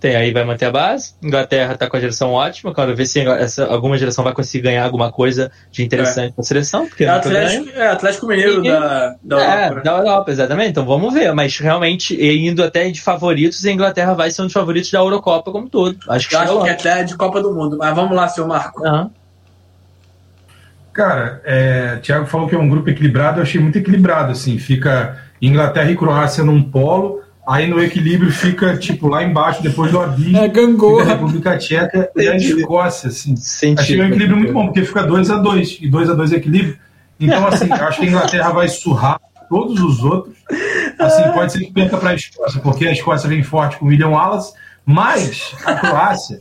Tem aí, vai manter a base. Inglaterra tá com a geração ótima. Quero ver se essa, alguma geração vai conseguir ganhar alguma coisa de interessante com a seleção. Porque É. Atlético, é Atlético Mineiro E- da, da É, Europa. né? da Europa, exatamente. Então vamos ver. Mas realmente, indo até de favoritos, a Inglaterra vai ser um dos favoritos da Eurocopa como um todo. Acho que acho que até é de Copa do Mundo. Mas vamos lá, seu Marco. Aham. Cara, é, Thiago falou que é um grupo equilibrado, eu achei muito equilibrado, assim, fica Inglaterra e Croácia num polo, aí no equilíbrio fica, tipo, lá embaixo, depois do abismo, É fica a gangorra. República Tcheca e a. Escócia, assim. Sentido. Achei um equilíbrio muito bom, porque fica 2 a 2 e 2 a 2 é equilíbrio. Então, assim, eu acho que a Inglaterra vai surrar todos os outros. Assim, pode ser que perca para a Escócia, porque a Escócia vem forte com o William Wallace, mas a Croácia,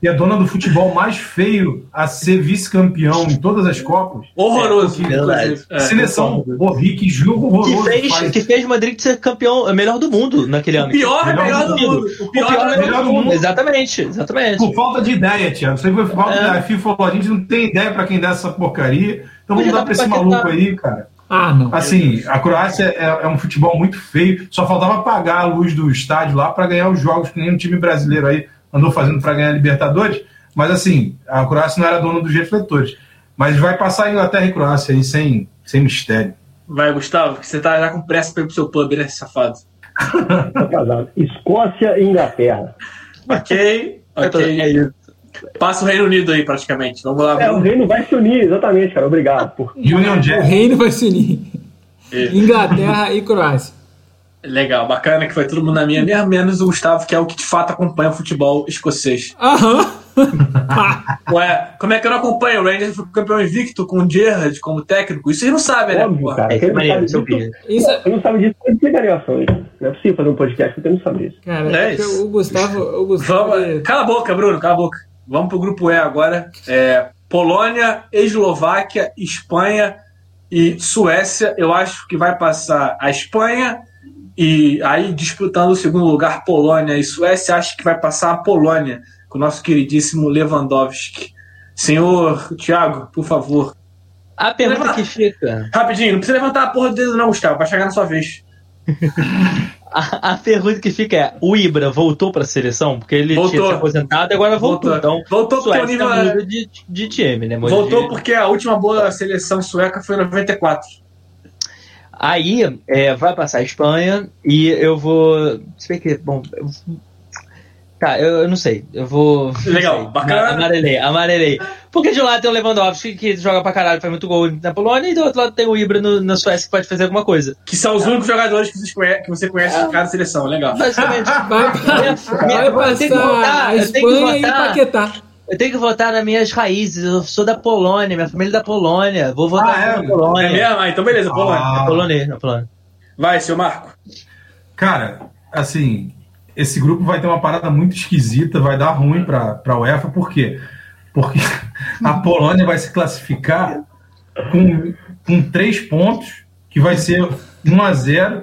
que é dona do futebol mais feio a ser vice-campeão em todas as Copas, Horroroso. É. É. seleção horrível, que jogo Que horroroso. fez, faz. que fez Madrid ser campeão, é melhor do mundo naquele O ano. pior é Melhor melhor do do mundo. O pior é melhor do mundo. Exatamente, exatamente. Por falta de ideia, Tiago. Isso aí foi falta É. de ideia. A FIFA falou, a gente não tem ideia pra quem dá essa porcaria. Então vamos dar pra esse maluco tentar. aí, cara. Ah, não. Assim, a Croácia é, é um futebol muito feio. Só faltava apagar a luz do estádio lá para ganhar os jogos que nem um time brasileiro aí andou fazendo para ganhar a Libertadores. Mas assim, a Croácia não era dona dos refletores. Mas vai passar a Inglaterra e Croácia aí sem, sem mistério. Vai, Gustavo, que você tá já com pressa pra ir pro seu pub, né, safado? Tá. Escócia e Inglaterra. Ok, É ok. isso. Passa o Reino Unido aí, praticamente. Vamos lá, É, o reino vai se unir, exatamente, cara. Obrigado. Por... Union O Jack. reino vai se unir. Inglaterra e Croácia. Legal, bacana que foi todo mundo na minha, mesmo, menos o Gustavo, que é o que de fato acompanha o futebol escocês. Aham. Ué, como é que eu não acompanho? O Rangers foi campeão invicto com o Gerrard como técnico. Isso eles não sabem, né? Óbvio, cara. É, é não maneiro, sabe isso eu quem não sabe disso, não explicaria ações. Não é possível fazer um podcast que eu não saber isso. cara, É é isso. o Gustavo. O Gustavo Vamos, cala a boca, Bruno, cala a boca. Vamos pro grupo E agora. É, Polônia, Eslováquia, Espanha e Suécia. Eu acho que vai passar a Espanha e aí disputando o segundo lugar Polônia e Suécia, acho que vai passar a Polônia com o nosso queridíssimo Lewandowski. Senhor Thiago, por favor. A pergunta que fica. Rapidinho, não precisa levantar a porra do dedo, não, Gustavo. Vai chegar na sua vez. A, a pergunta que fica é: o Ibra voltou pra seleção? Porque ele Voltou. tinha se aposentado e agora voltou. Voltou. Então, Voltou porque o nível muda de, de time, né? Muda Voltou de- porque a última boa seleção sueca foi em 94. Aí é, vai passar a Espanha e eu vou. Se bem que, bom. Eu- Tá, eu, eu não sei. Eu vou. Legal, sei. bacana. Amarelei, amarelei. Porque de um lado tem o Lewandowski que joga pra caralho, faz muito gol na Polônia, e do outro lado tem o Ibra no- na Suécia que pode fazer alguma coisa. Que são os únicos jogadores que, você conhece de cada seleção. Legal. Basicamente. Vai, vai Eu tenho que votar, eu tenho que Espanha e votar. Eu tenho que votar nas minhas raízes. Eu sou da Polônia, minha família é da Polônia. Vou votar Ah, é? na Polônia. É mesmo? Ah, então beleza, Polônia. Ah. É polonês, na Polônia. Vai, seu Marco. Cara, assim, esse grupo vai ter uma parada muito esquisita, vai dar ruim para a UEFA, por quê? Porque a Polônia vai se classificar com, com três pontos, que vai ser 1 a 0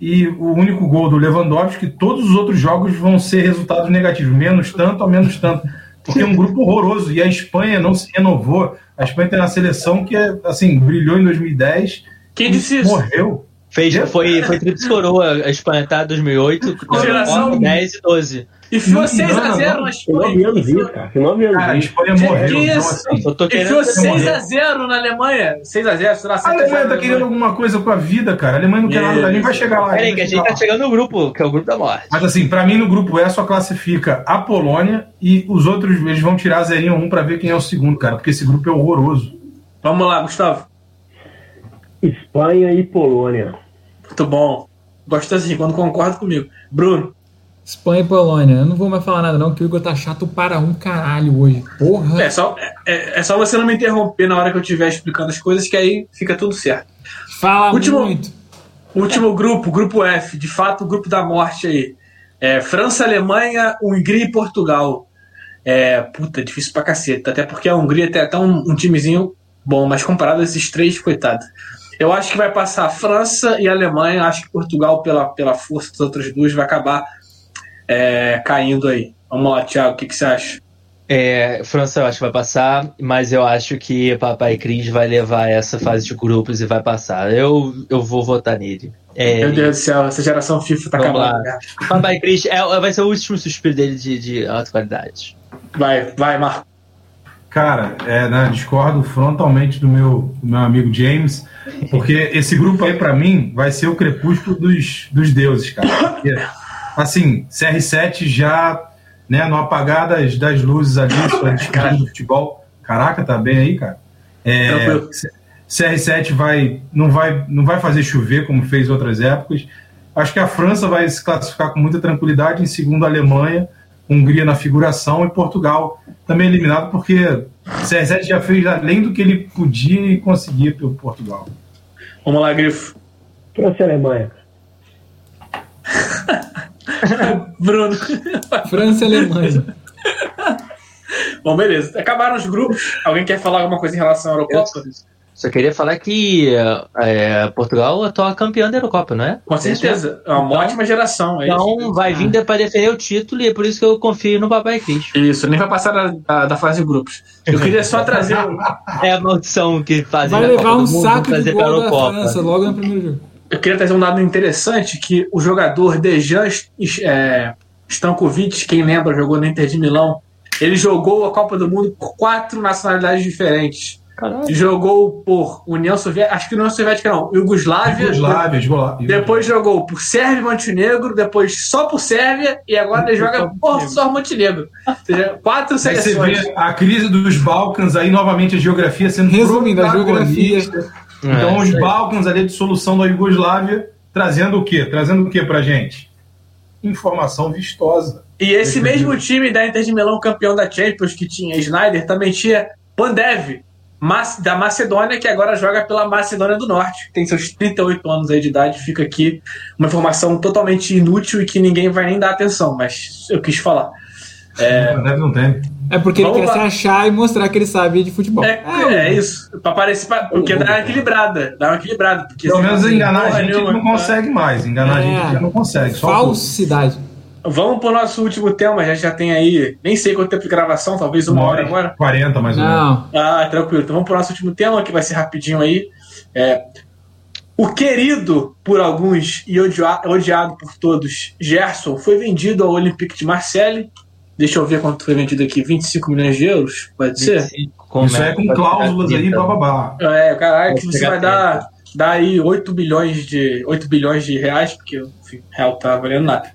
e o único gol do Lewandowski, todos os outros jogos vão ser resultados negativos, menos tanto a menos tanto. Porque é um grupo horroroso e a Espanha não se renovou. A Espanha tem uma seleção que é, assim, brilhou em 2010, Quem disse isso? morreu. Fez, foi, foi Trips Coroa, a Espanha tá 2008, Geração- 10 e 12. Enfiou Não, 6x0 não, na Tem nove Espanha. anos isso, cara. Tem nove anos Cara, a. Espanha Que morreu. isso? Então, assim, Eu tô querendo Enfiou que você morra. 6x0 na Alemanha. 6x0, sei lá, A 7x0. Alemanha tá querendo alguma coisa com a vida, cara. A Alemanha não quer nada, nem vai chegar lá. Peraí, que a gente chegar tá chegando no grupo, que é o grupo da morte. Mas assim, pra mim no grupo E só classifica a Polônia e os outros eles vão tirar zerinho um pra ver quem é o segundo, cara, porque esse grupo é horroroso. Vamos lá, Gustavo. Espanha e Polônia. Muito bom. Gosto assim, quando concorda comigo. Bruno. Espanha e Polônia. Eu não vou mais falar nada, não, que o Igor tá chato para um caralho hoje. Porra. É só, é, é só você não me interromper na hora que eu estiver explicando as coisas, que aí fica tudo certo. Fala Último- muito. Último grupo, grupo F, de fato, o grupo da morte aí. É, França, Alemanha, Hungria e Portugal. É, puta, difícil pra caceta. Até porque a Hungria tem até um, um timezinho bom, mas comparado a esses três, coitado. Eu acho que vai passar a França e a Alemanha. Acho que Portugal, pela, pela força das outras duas, vai acabar é, caindo aí. Vamos lá, Thiago, o que, que você acha? É, França eu acho que vai passar, mas eu acho que Papai Cris vai levar essa fase de grupos e vai passar. Eu, eu vou votar nele. É, Meu Deus do céu, essa geração FIFA tá acabando. Papai Cris é, vai ser o último suspiro dele de, de alta qualidade. Vai, vai, Marco. Cara, é, né, discordo frontalmente do meu, do meu amigo James, porque esse grupo aí, pra mim, vai ser o crepúsculo dos, dos deuses, cara. Porque, assim, CR7 já, né, no apagar das, das luzes ali, sua discussão do futebol. Caraca, tá bem aí, cara? É, Tranquilo. CR7 vai, não, vai, não vai fazer chover como fez outras épocas. Acho que a França vai se classificar com muita tranquilidade, em segundo a Alemanha, Hungria na figuração e Portugal também eliminado, porque CR7 já fez além do que ele podia e conseguia pelo Portugal. Vamos lá, Grifo. França e Alemanha. Bruno. França e Alemanha. Bom, beleza. Acabaram os grupos. Alguém quer falar alguma coisa em relação à Eurocopa? Só queria falar que é, Portugal é a atual campeã da Eurocopa, não é? Com certeza. É uma Então- ótima geração. É Então isso. vai vir para defender o título e é por isso que eu confio no Papai Cris. Isso, nem vai passar da, da, da fase de grupos. Eu queria só trazer. É a maldição que fazem Vai na levar um do Mundo, saco de gol da Eurocopa. França logo no primeiro jogo. Eu queria trazer um dado interessante: que o jogador Dejan é, Stankovic, quem lembra, jogou no Inter de Milão. Ele jogou a Copa do Mundo por quatro nacionalidades diferentes. Caralho. Jogou por União Soviética, acho que União Soviética não, Iugoslávia. Yugoslávia, Yugoslávia. Depois jogou por Sérvia e Montenegro, depois só por Sérvia e agora ele joga por só Montenegro. Ou seja, quatro Aí você seleções. vê a crise dos Balcãs, aí novamente a geografia sendo Resumindo, a geografia. Então, É, os aí. Balcãs ali, a dissolução da Yugoslávia, trazendo o quê? Trazendo o quê pra gente? Informação vistosa. E esse mesmo time da Inter de Milão, campeão da Champions, que tinha Snyder, também tinha Pandev, da Macedônia, que agora joga pela Macedônia do Norte. Tem seus 38 anos aí de idade. Fica aqui uma informação totalmente inútil e que ninguém vai nem dar atenção, mas eu quis falar. Deve não tem. É porque ele Vamos quer se lá. achar e mostrar que ele sabe de futebol. É, é isso. Pra parecer. pra- Porque dá uma equilibrada. Dá uma equilibrada. Porque Pelo se menos não enganar a gente ele nenhuma, não consegue mais. Enganar a É. gente já não consegue. Falsidade. Vamos pro nosso último tema. Já já tem aí. Nem sei quanto tempo de gravação, talvez uma hora agora. 40 mais ou menos. Ah, tranquilo. Então vamos pro nosso último tema, que vai ser rapidinho aí. É, o querido por alguns e odia- odiado por todos, Gerson, foi vendido ao Olympique de Marseille. Deixa eu ver quanto foi vendido aqui. 25 milhões de euros? Pode ser? 25, como Isso é com cláusulas aí, bababá. É, caralho, que Vai você vai dar, dar aí 8 bilhões de 8 bilhões de reais, porque enfim, o real tá valendo nada.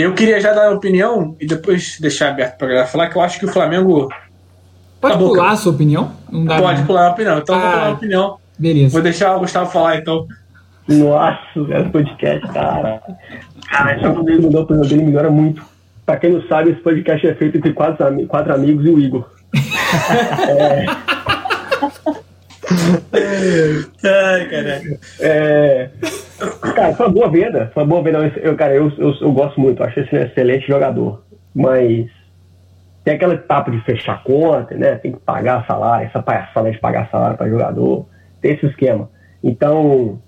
Eu queria já dar a opinião e depois deixar aberto pra galera falar que eu acho que o Flamengo Pode Tá pular a sua opinião? Não dá pode não. pular a opinião. Então eu vou Ah. pular a opinião. Beleza. Vou deixar o Gustavo falar então. Nossa, esse podcast, cara. Cara, só quando ele mudou a opinião dele, melhora muito. Pra quem não sabe, esse podcast é feito entre quatro, ami- quatro amigos e o Igor. Ai, caraca. É... Cara, foi uma boa venda. Foi uma boa venda. Eu, cara, eu, eu, eu gosto muito. Eu acho esse um excelente jogador. Mas tem aquele papo de fechar conta, né? Tem que pagar salário, essa palhaçada de pagar salário para jogador. Tem esse esquema. Então,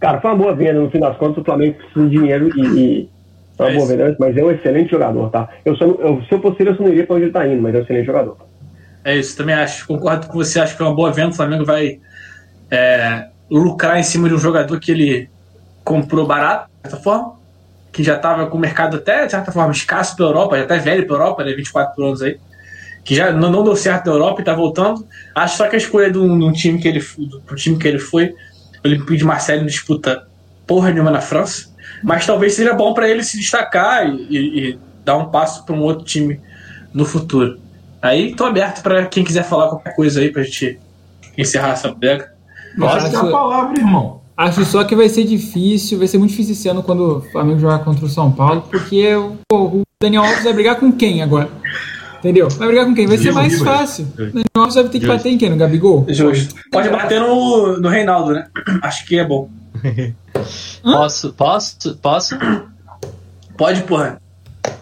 cara, foi uma boa venda. No fim das contas, o Flamengo precisa de dinheiro e, e foi uma É boa venda. Mas é um excelente jogador, tá? Eu só, eu, se eu fosse ele, eu só não iria pra onde ele tá indo, mas é um excelente jogador. É isso, também acho. Concordo com você. Acho que é uma boa venda. O Flamengo vai é, lucrar em cima de um jogador que ele comprou barato, de certa forma, que já estava com o mercado até, de certa forma, escasso para Europa, já até velho para Europa, né, 24 anos aí, que já não, não deu certo na Europa e está voltando. Acho só que a escolha de um, de um time que ele do, do time que ele foi, o Olympique de Marseille não disputa porra nenhuma na França, mas talvez seja bom para ele se destacar e, e- e dar um passo para um outro time no futuro. Aí tô aberto para quem quiser falar qualquer coisa aí pra gente encerrar essa bodega. Deixa eu ter a palavra, irmão. Acho só que vai ser difícil, vai ser muito difícil esse ano quando o Flamengo jogar contra o São Paulo, porque pô, o Daniel Alves vai brigar com quem agora? Entendeu? Vai brigar com quem? Vai ser mais fácil. O Daniel Alves vai ter que Justo. bater em quem? No Gabigol? Justo. Pode bater no, no Reinaldo, né? Acho que é bom. Posso? Posso? Posso? Pode, porra.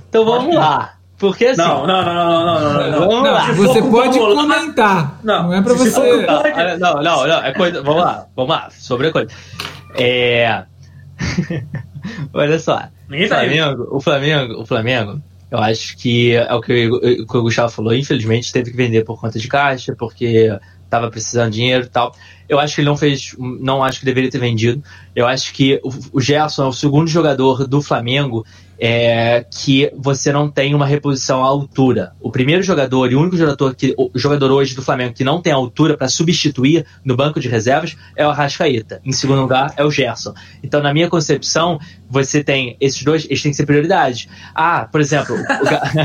Então vamos lá. Porque assim. Não, não, não, não, não, não. Vamos Não, lá. Se você pode com comentar. Não, Não, é pra for você. Não, não, não, não, é coisa. Vamos lá, vamos lá, sobre a coisa. É. Olha só. O tá. Flamengo, o Flamengo, o Flamengo, eu acho que é o que, o que o Gustavo falou, infelizmente teve que vender por conta de caixa, porque tava precisando de dinheiro e tal. Eu acho que ele não fez, não acho que deveria ter vendido. Eu acho que o, o Gerson é o segundo jogador do Flamengo é, que você não tem uma reposição à altura. O primeiro jogador e o único jogador, que, jogador hoje do Flamengo que não tem altura para substituir no banco de reservas é o Arrascaeta. Em segundo lugar é o Gerson. Então, na minha concepção, você tem esses dois, eles têm que ser prioridade. Ah, por exemplo,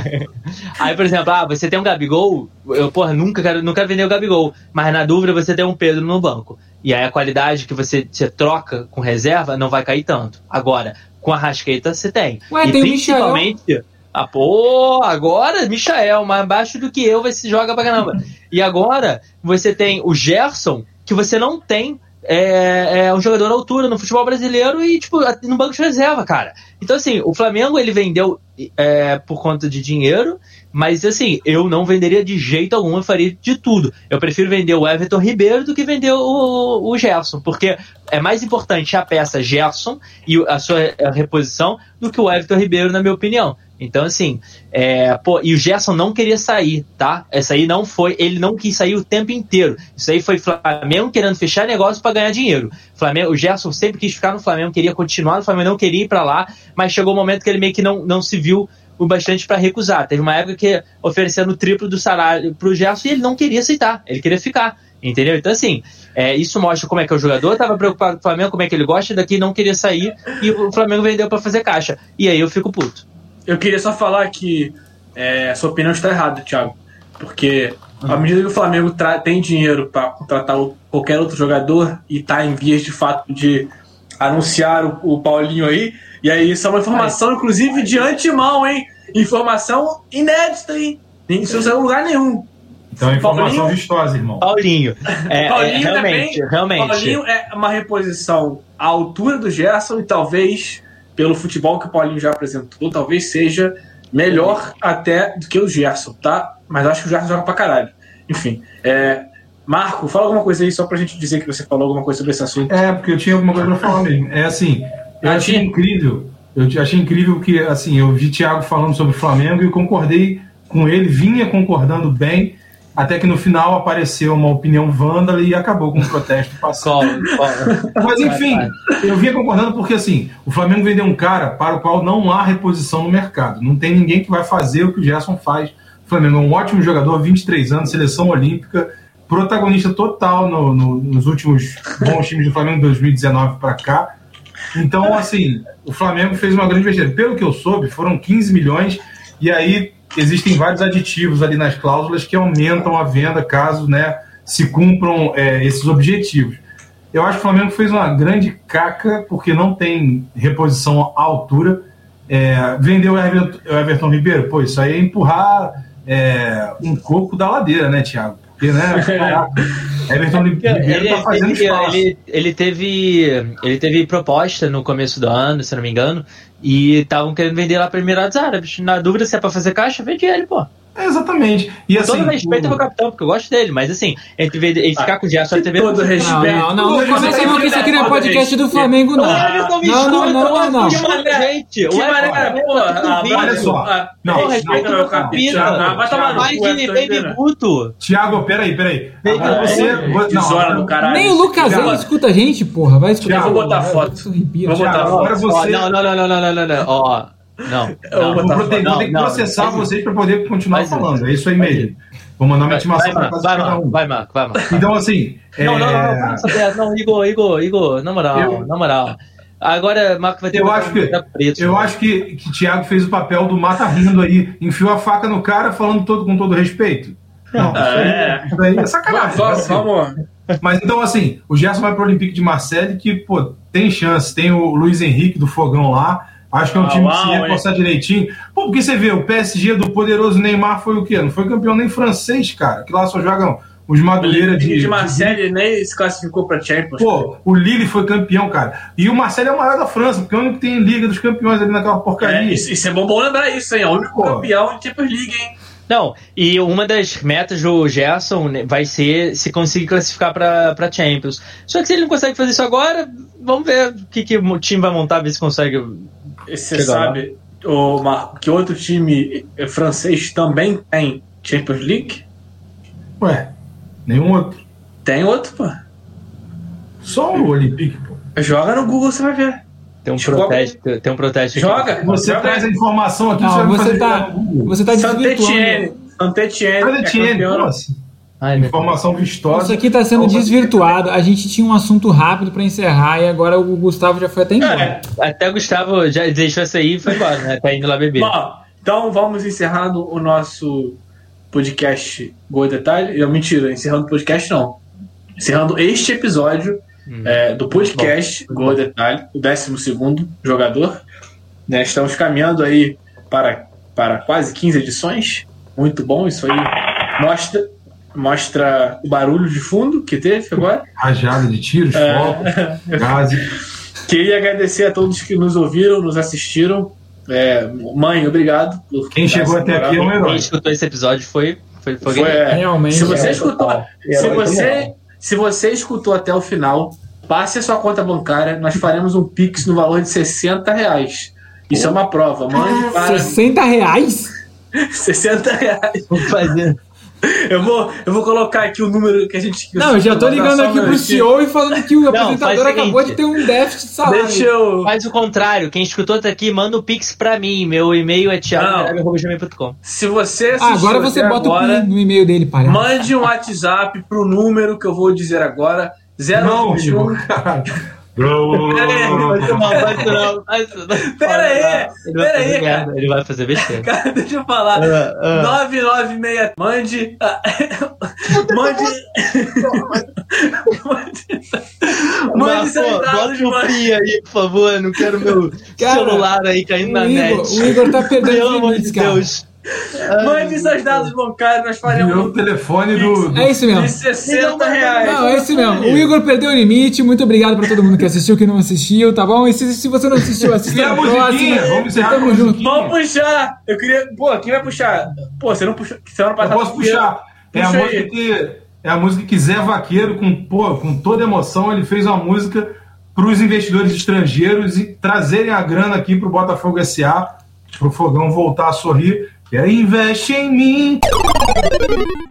aí, por exemplo, ah, você tem um Gabigol, eu, porra, nunca quero, não quero vender o Gabigol, mas na dúvida você tem um Pedro no banco. E aí a qualidade que você, você troca com reserva não vai cair tanto. Agora, com a Rasqueta você tem. Ué, e tem o principalmente. Ah, pô, agora, Michael, mais baixo do que eu, vai se joga pra caramba. E agora, você tem o Gerson, que você não tem é, é um jogador à altura no futebol brasileiro e, tipo, no banco de reserva, cara. Então, assim, o Flamengo ele vendeu é, por conta de dinheiro, mas, assim, eu não venderia de jeito algum, eu faria de tudo. Eu prefiro vender o Everton Ribeiro do que vender o, o Gerson, porque é mais importante a peça Gerson e a sua reposição do que o Everton Ribeiro, na minha opinião. Então, assim, é, pô, e o Gerson não queria sair, tá? Essa aí não foi, ele não quis sair o tempo inteiro. Isso aí foi Flamengo querendo fechar negócio para ganhar dinheiro. Flamengo, o Gerson sempre quis ficar no Flamengo, queria continuar no Flamengo, não queria ir para lá, mas chegou o um momento que ele meio que não, não se viu o bastante para recusar. Teve uma época que oferecendo o triplo do salário pro Gerson e ele não queria aceitar, ele queria ficar. Entendeu? Então, assim, é, isso mostra como é que é o jogador, tava preocupado com o Flamengo, como é que ele gosta daqui, não queria sair, e o Flamengo vendeu para fazer caixa. E aí eu fico puto. Eu queria só falar que é, a sua opinião está errada, Thiago. Porque à medida que o Flamengo tem dinheiro para contratar o- qualquer outro jogador e está em vias de fato de anunciar o, o Paulinho aí, e aí isso é uma informação, inclusive, de antemão, hein? Informação inédita, hein? Isso não saiu em lugar nenhum. Então, informação Paulinho? vistosa, irmão. Paulinho. É, Paulinho é, realmente, também. realmente. Paulinho é uma reposição à altura do Gerson e talvez, pelo futebol que o Paulinho já apresentou, talvez seja Melhor até do que o Gerson, tá? Mas acho que o Gerson joga pra caralho. Enfim, é, Marco, fala alguma coisa aí só pra gente dizer que você falou alguma coisa sobre esse assunto. É, porque eu tinha alguma coisa pra falar mesmo. É assim, eu achei incrível. Eu achei incrível que, assim, eu vi Thiago falando sobre o Flamengo e concordei com ele, vinha concordando bem, até que no final apareceu uma opinião vândala e acabou com o protesto passado. Mas enfim, eu vinha concordando porque assim, o Flamengo vendeu um cara para o qual não há reposição no mercado. Não tem ninguém que vai fazer o que o Gerson faz. O Flamengo é um ótimo jogador, 23 anos, seleção olímpica, protagonista total no- no- nos últimos bons times do Flamengo 2019 para cá. Então, assim, o Flamengo fez uma grande besteira. Pelo que eu soube, foram 15 milhões e aí existem vários aditivos ali nas cláusulas que aumentam a venda caso né, se cumpram é, esses objetivos. Eu acho que o Flamengo fez uma grande caca porque não tem reposição à altura. É, vendeu o Everton, o Everton Ribeiro, pô, isso aí é empurrar é, um coco da ladeira, né, Thiago? Porque, né, caraca, Everton Ribeiro Ele, tá fazendo ele- espaço. ele- ele teve, ele teve proposta no começo do ano, se não me engano, e estavam querendo vender lá para Emirados Árabes. Na dúvida se é para fazer caixa, vende ele, pô. É, exatamente. E Com assim, todo respeito ao meu capitão, porque eu gosto dele, mas assim, entre ele ficar com o Gerson e TV. todo respeito. Não, não, não, não começa não que isso aqui não é podcast do Flamengo, não. O Não, não, não, o não, não. gente. Que O maneira, o ah, olha só. ah, Não, não, respeita não, não, capitão. não, Ah, Vai tomar no Mais cu, de Everton baby Ribeiro. Guto. Thiago, peraí, peraí. É, você. é, não, Tesoura do caralho. Nem o Lucas escuta a gente, porra. Vai escutar. Eu vou botar foto. Vou botar foto. não, não, não, não, não, não, não, não. Ó, não. Não. Não, vou ter que não, processar vocês para poder continuar Mas- falando. É isso aí mesmo. Vou mandar uma Vai, intimação para casa vai, de cada Marco, um. vai, Marco, vai, Marco. Então, assim. Não, não, não, é, não, não, saber. não, Igor, Igor, Igor, na moral, Eu- na moral. Agora, Marco vai ter Eu acho que, preço, eu né? acho que, que Thiago fez o papel do mata rindo aí, enfiou a faca no cara falando todo, com todo respeito. Não, isso aí, É. isso aí é sacanagem. Vamos, né? vamos. Mas então, assim, o Gerson vai para o Olympique de Marseille, que, pô, tem chance. Tem o Luiz Henrique do Fogão lá. Acho que é um Ah, time que uau, se hein? reforçar direitinho. Pô, porque você vê, o PSG do poderoso Neymar foi o quê? Não foi campeão nem francês, cara. Que lá só jogam os Madureira de. de de- Marseille nem se classificou pra Champions. Pô, o Lille foi campeão, cara. E o Marseille é o maior da França, porque é o único que tem Liga dos Campeões ali naquela É, porcaria. isso, isso é bom, bom lembrar isso, hein? É o único Pô. campeão de Champions League, hein? Não, e uma das metas do Gerson né, vai ser se conseguir classificar pra, pra Champions. Só que se ele não consegue fazer isso agora, vamos ver o que, que o time vai montar, ver se consegue. Você sabe, ô, Marco, que outro time eh, francês também tem Champions League? Ué, nenhum outro. Tem outro, pô. Só o Olympique, pô. Joga no Google, você vai ver. Tem um protesto, tem um protesto. aqui. Joga. Você joga traz a informação aqui, Não, você fazer tá, você tá Saint-Etienne. desvirtuando. Saint-Etienne. Cadê é campeão. Ai, meu Informação vistosa. Isso aqui tá sendo desvirtuado. A gente tinha um assunto rápido pra encerrar e agora o Gustavo já foi até embora. É. Até o Gustavo já deixou essa aí e foi embora, né? Tá indo lá beber. Bom, então vamos encerrando o nosso podcast Gol Detalhe. Eu, mentira, encerrando o podcast não. Encerrando este episódio Hum. é, do podcast Gol Detalhe, o 12 jogador. Né, estamos caminhando aí para, para quase 15 edições. Muito bom, isso aí mostra, mostra o barulho de fundo que teve agora. Rajada de tiros, É. fogo, gases. Queria agradecer a todos que nos ouviram, nos assistiram. É, mãe, obrigado. por Quem chegou até moral. aqui é um Quem herói. escutou esse episódio foi. Foi, foi, Foi, é, Realmente. Se você É, escutou. E se você, se você escutou até o final, passe a sua conta bancária. Nós faremos um Pix no valor de 60 reais. Isso é uma prova. Mande para 60 reais? 60 reais. Vou fazer. Eu vou, eu vou colocar aqui o número que a gente. Não, eu já tô ligando aqui pro CEO e falando que o apresentador faz o acabou de ter um déficit de salário. Deixa eu. Faz o contrário, quem escutou até aqui, manda o pix pra mim. Meu e-mail é thiago.com. Se você Ah, agora você bota agora, o PIN no e-mail dele, palhaço. Mande um WhatsApp pro número que eu vou dizer agora. Não, 021. Igor, caralho. Bro. Pera aí, Ele vai pera fazer aí, cara. Ele vai fazer besteira. Cara, deixa eu falar. Ah, ah. 996. Mande. ah, Mande. Mande. Mande bota o. PRI aí, por favor. Eu não quero meu Cara, celular aí caindo na Igor, net. o Igor tá perdendo Pelo os amor limites, de cara. Mande seus dados bancários, nós Virou o faremos telefone do. do- É isso mesmo. de 60 reais. Não, é isso mesmo. O Igor perdeu o limite. Muito obrigado pra todo mundo que assistiu, que não assistiu, tá bom? E se, se você não assistiu, assista E a musiquinha? próxima. Vamos encerrar Tamo junto. Vamos puxar! Eu queria. Pô, quem vai puxar? Pô, você não puxou. Semana Eu passada. posso puxar. É a Puxa música aí. que. É a música que Zé Vaqueiro, com, pô, com toda emoção, ele fez uma música para os investidores estrangeiros e trazerem a grana aqui para o Botafogo SA, para o Fogão voltar a sorrir. Que é investe em mim.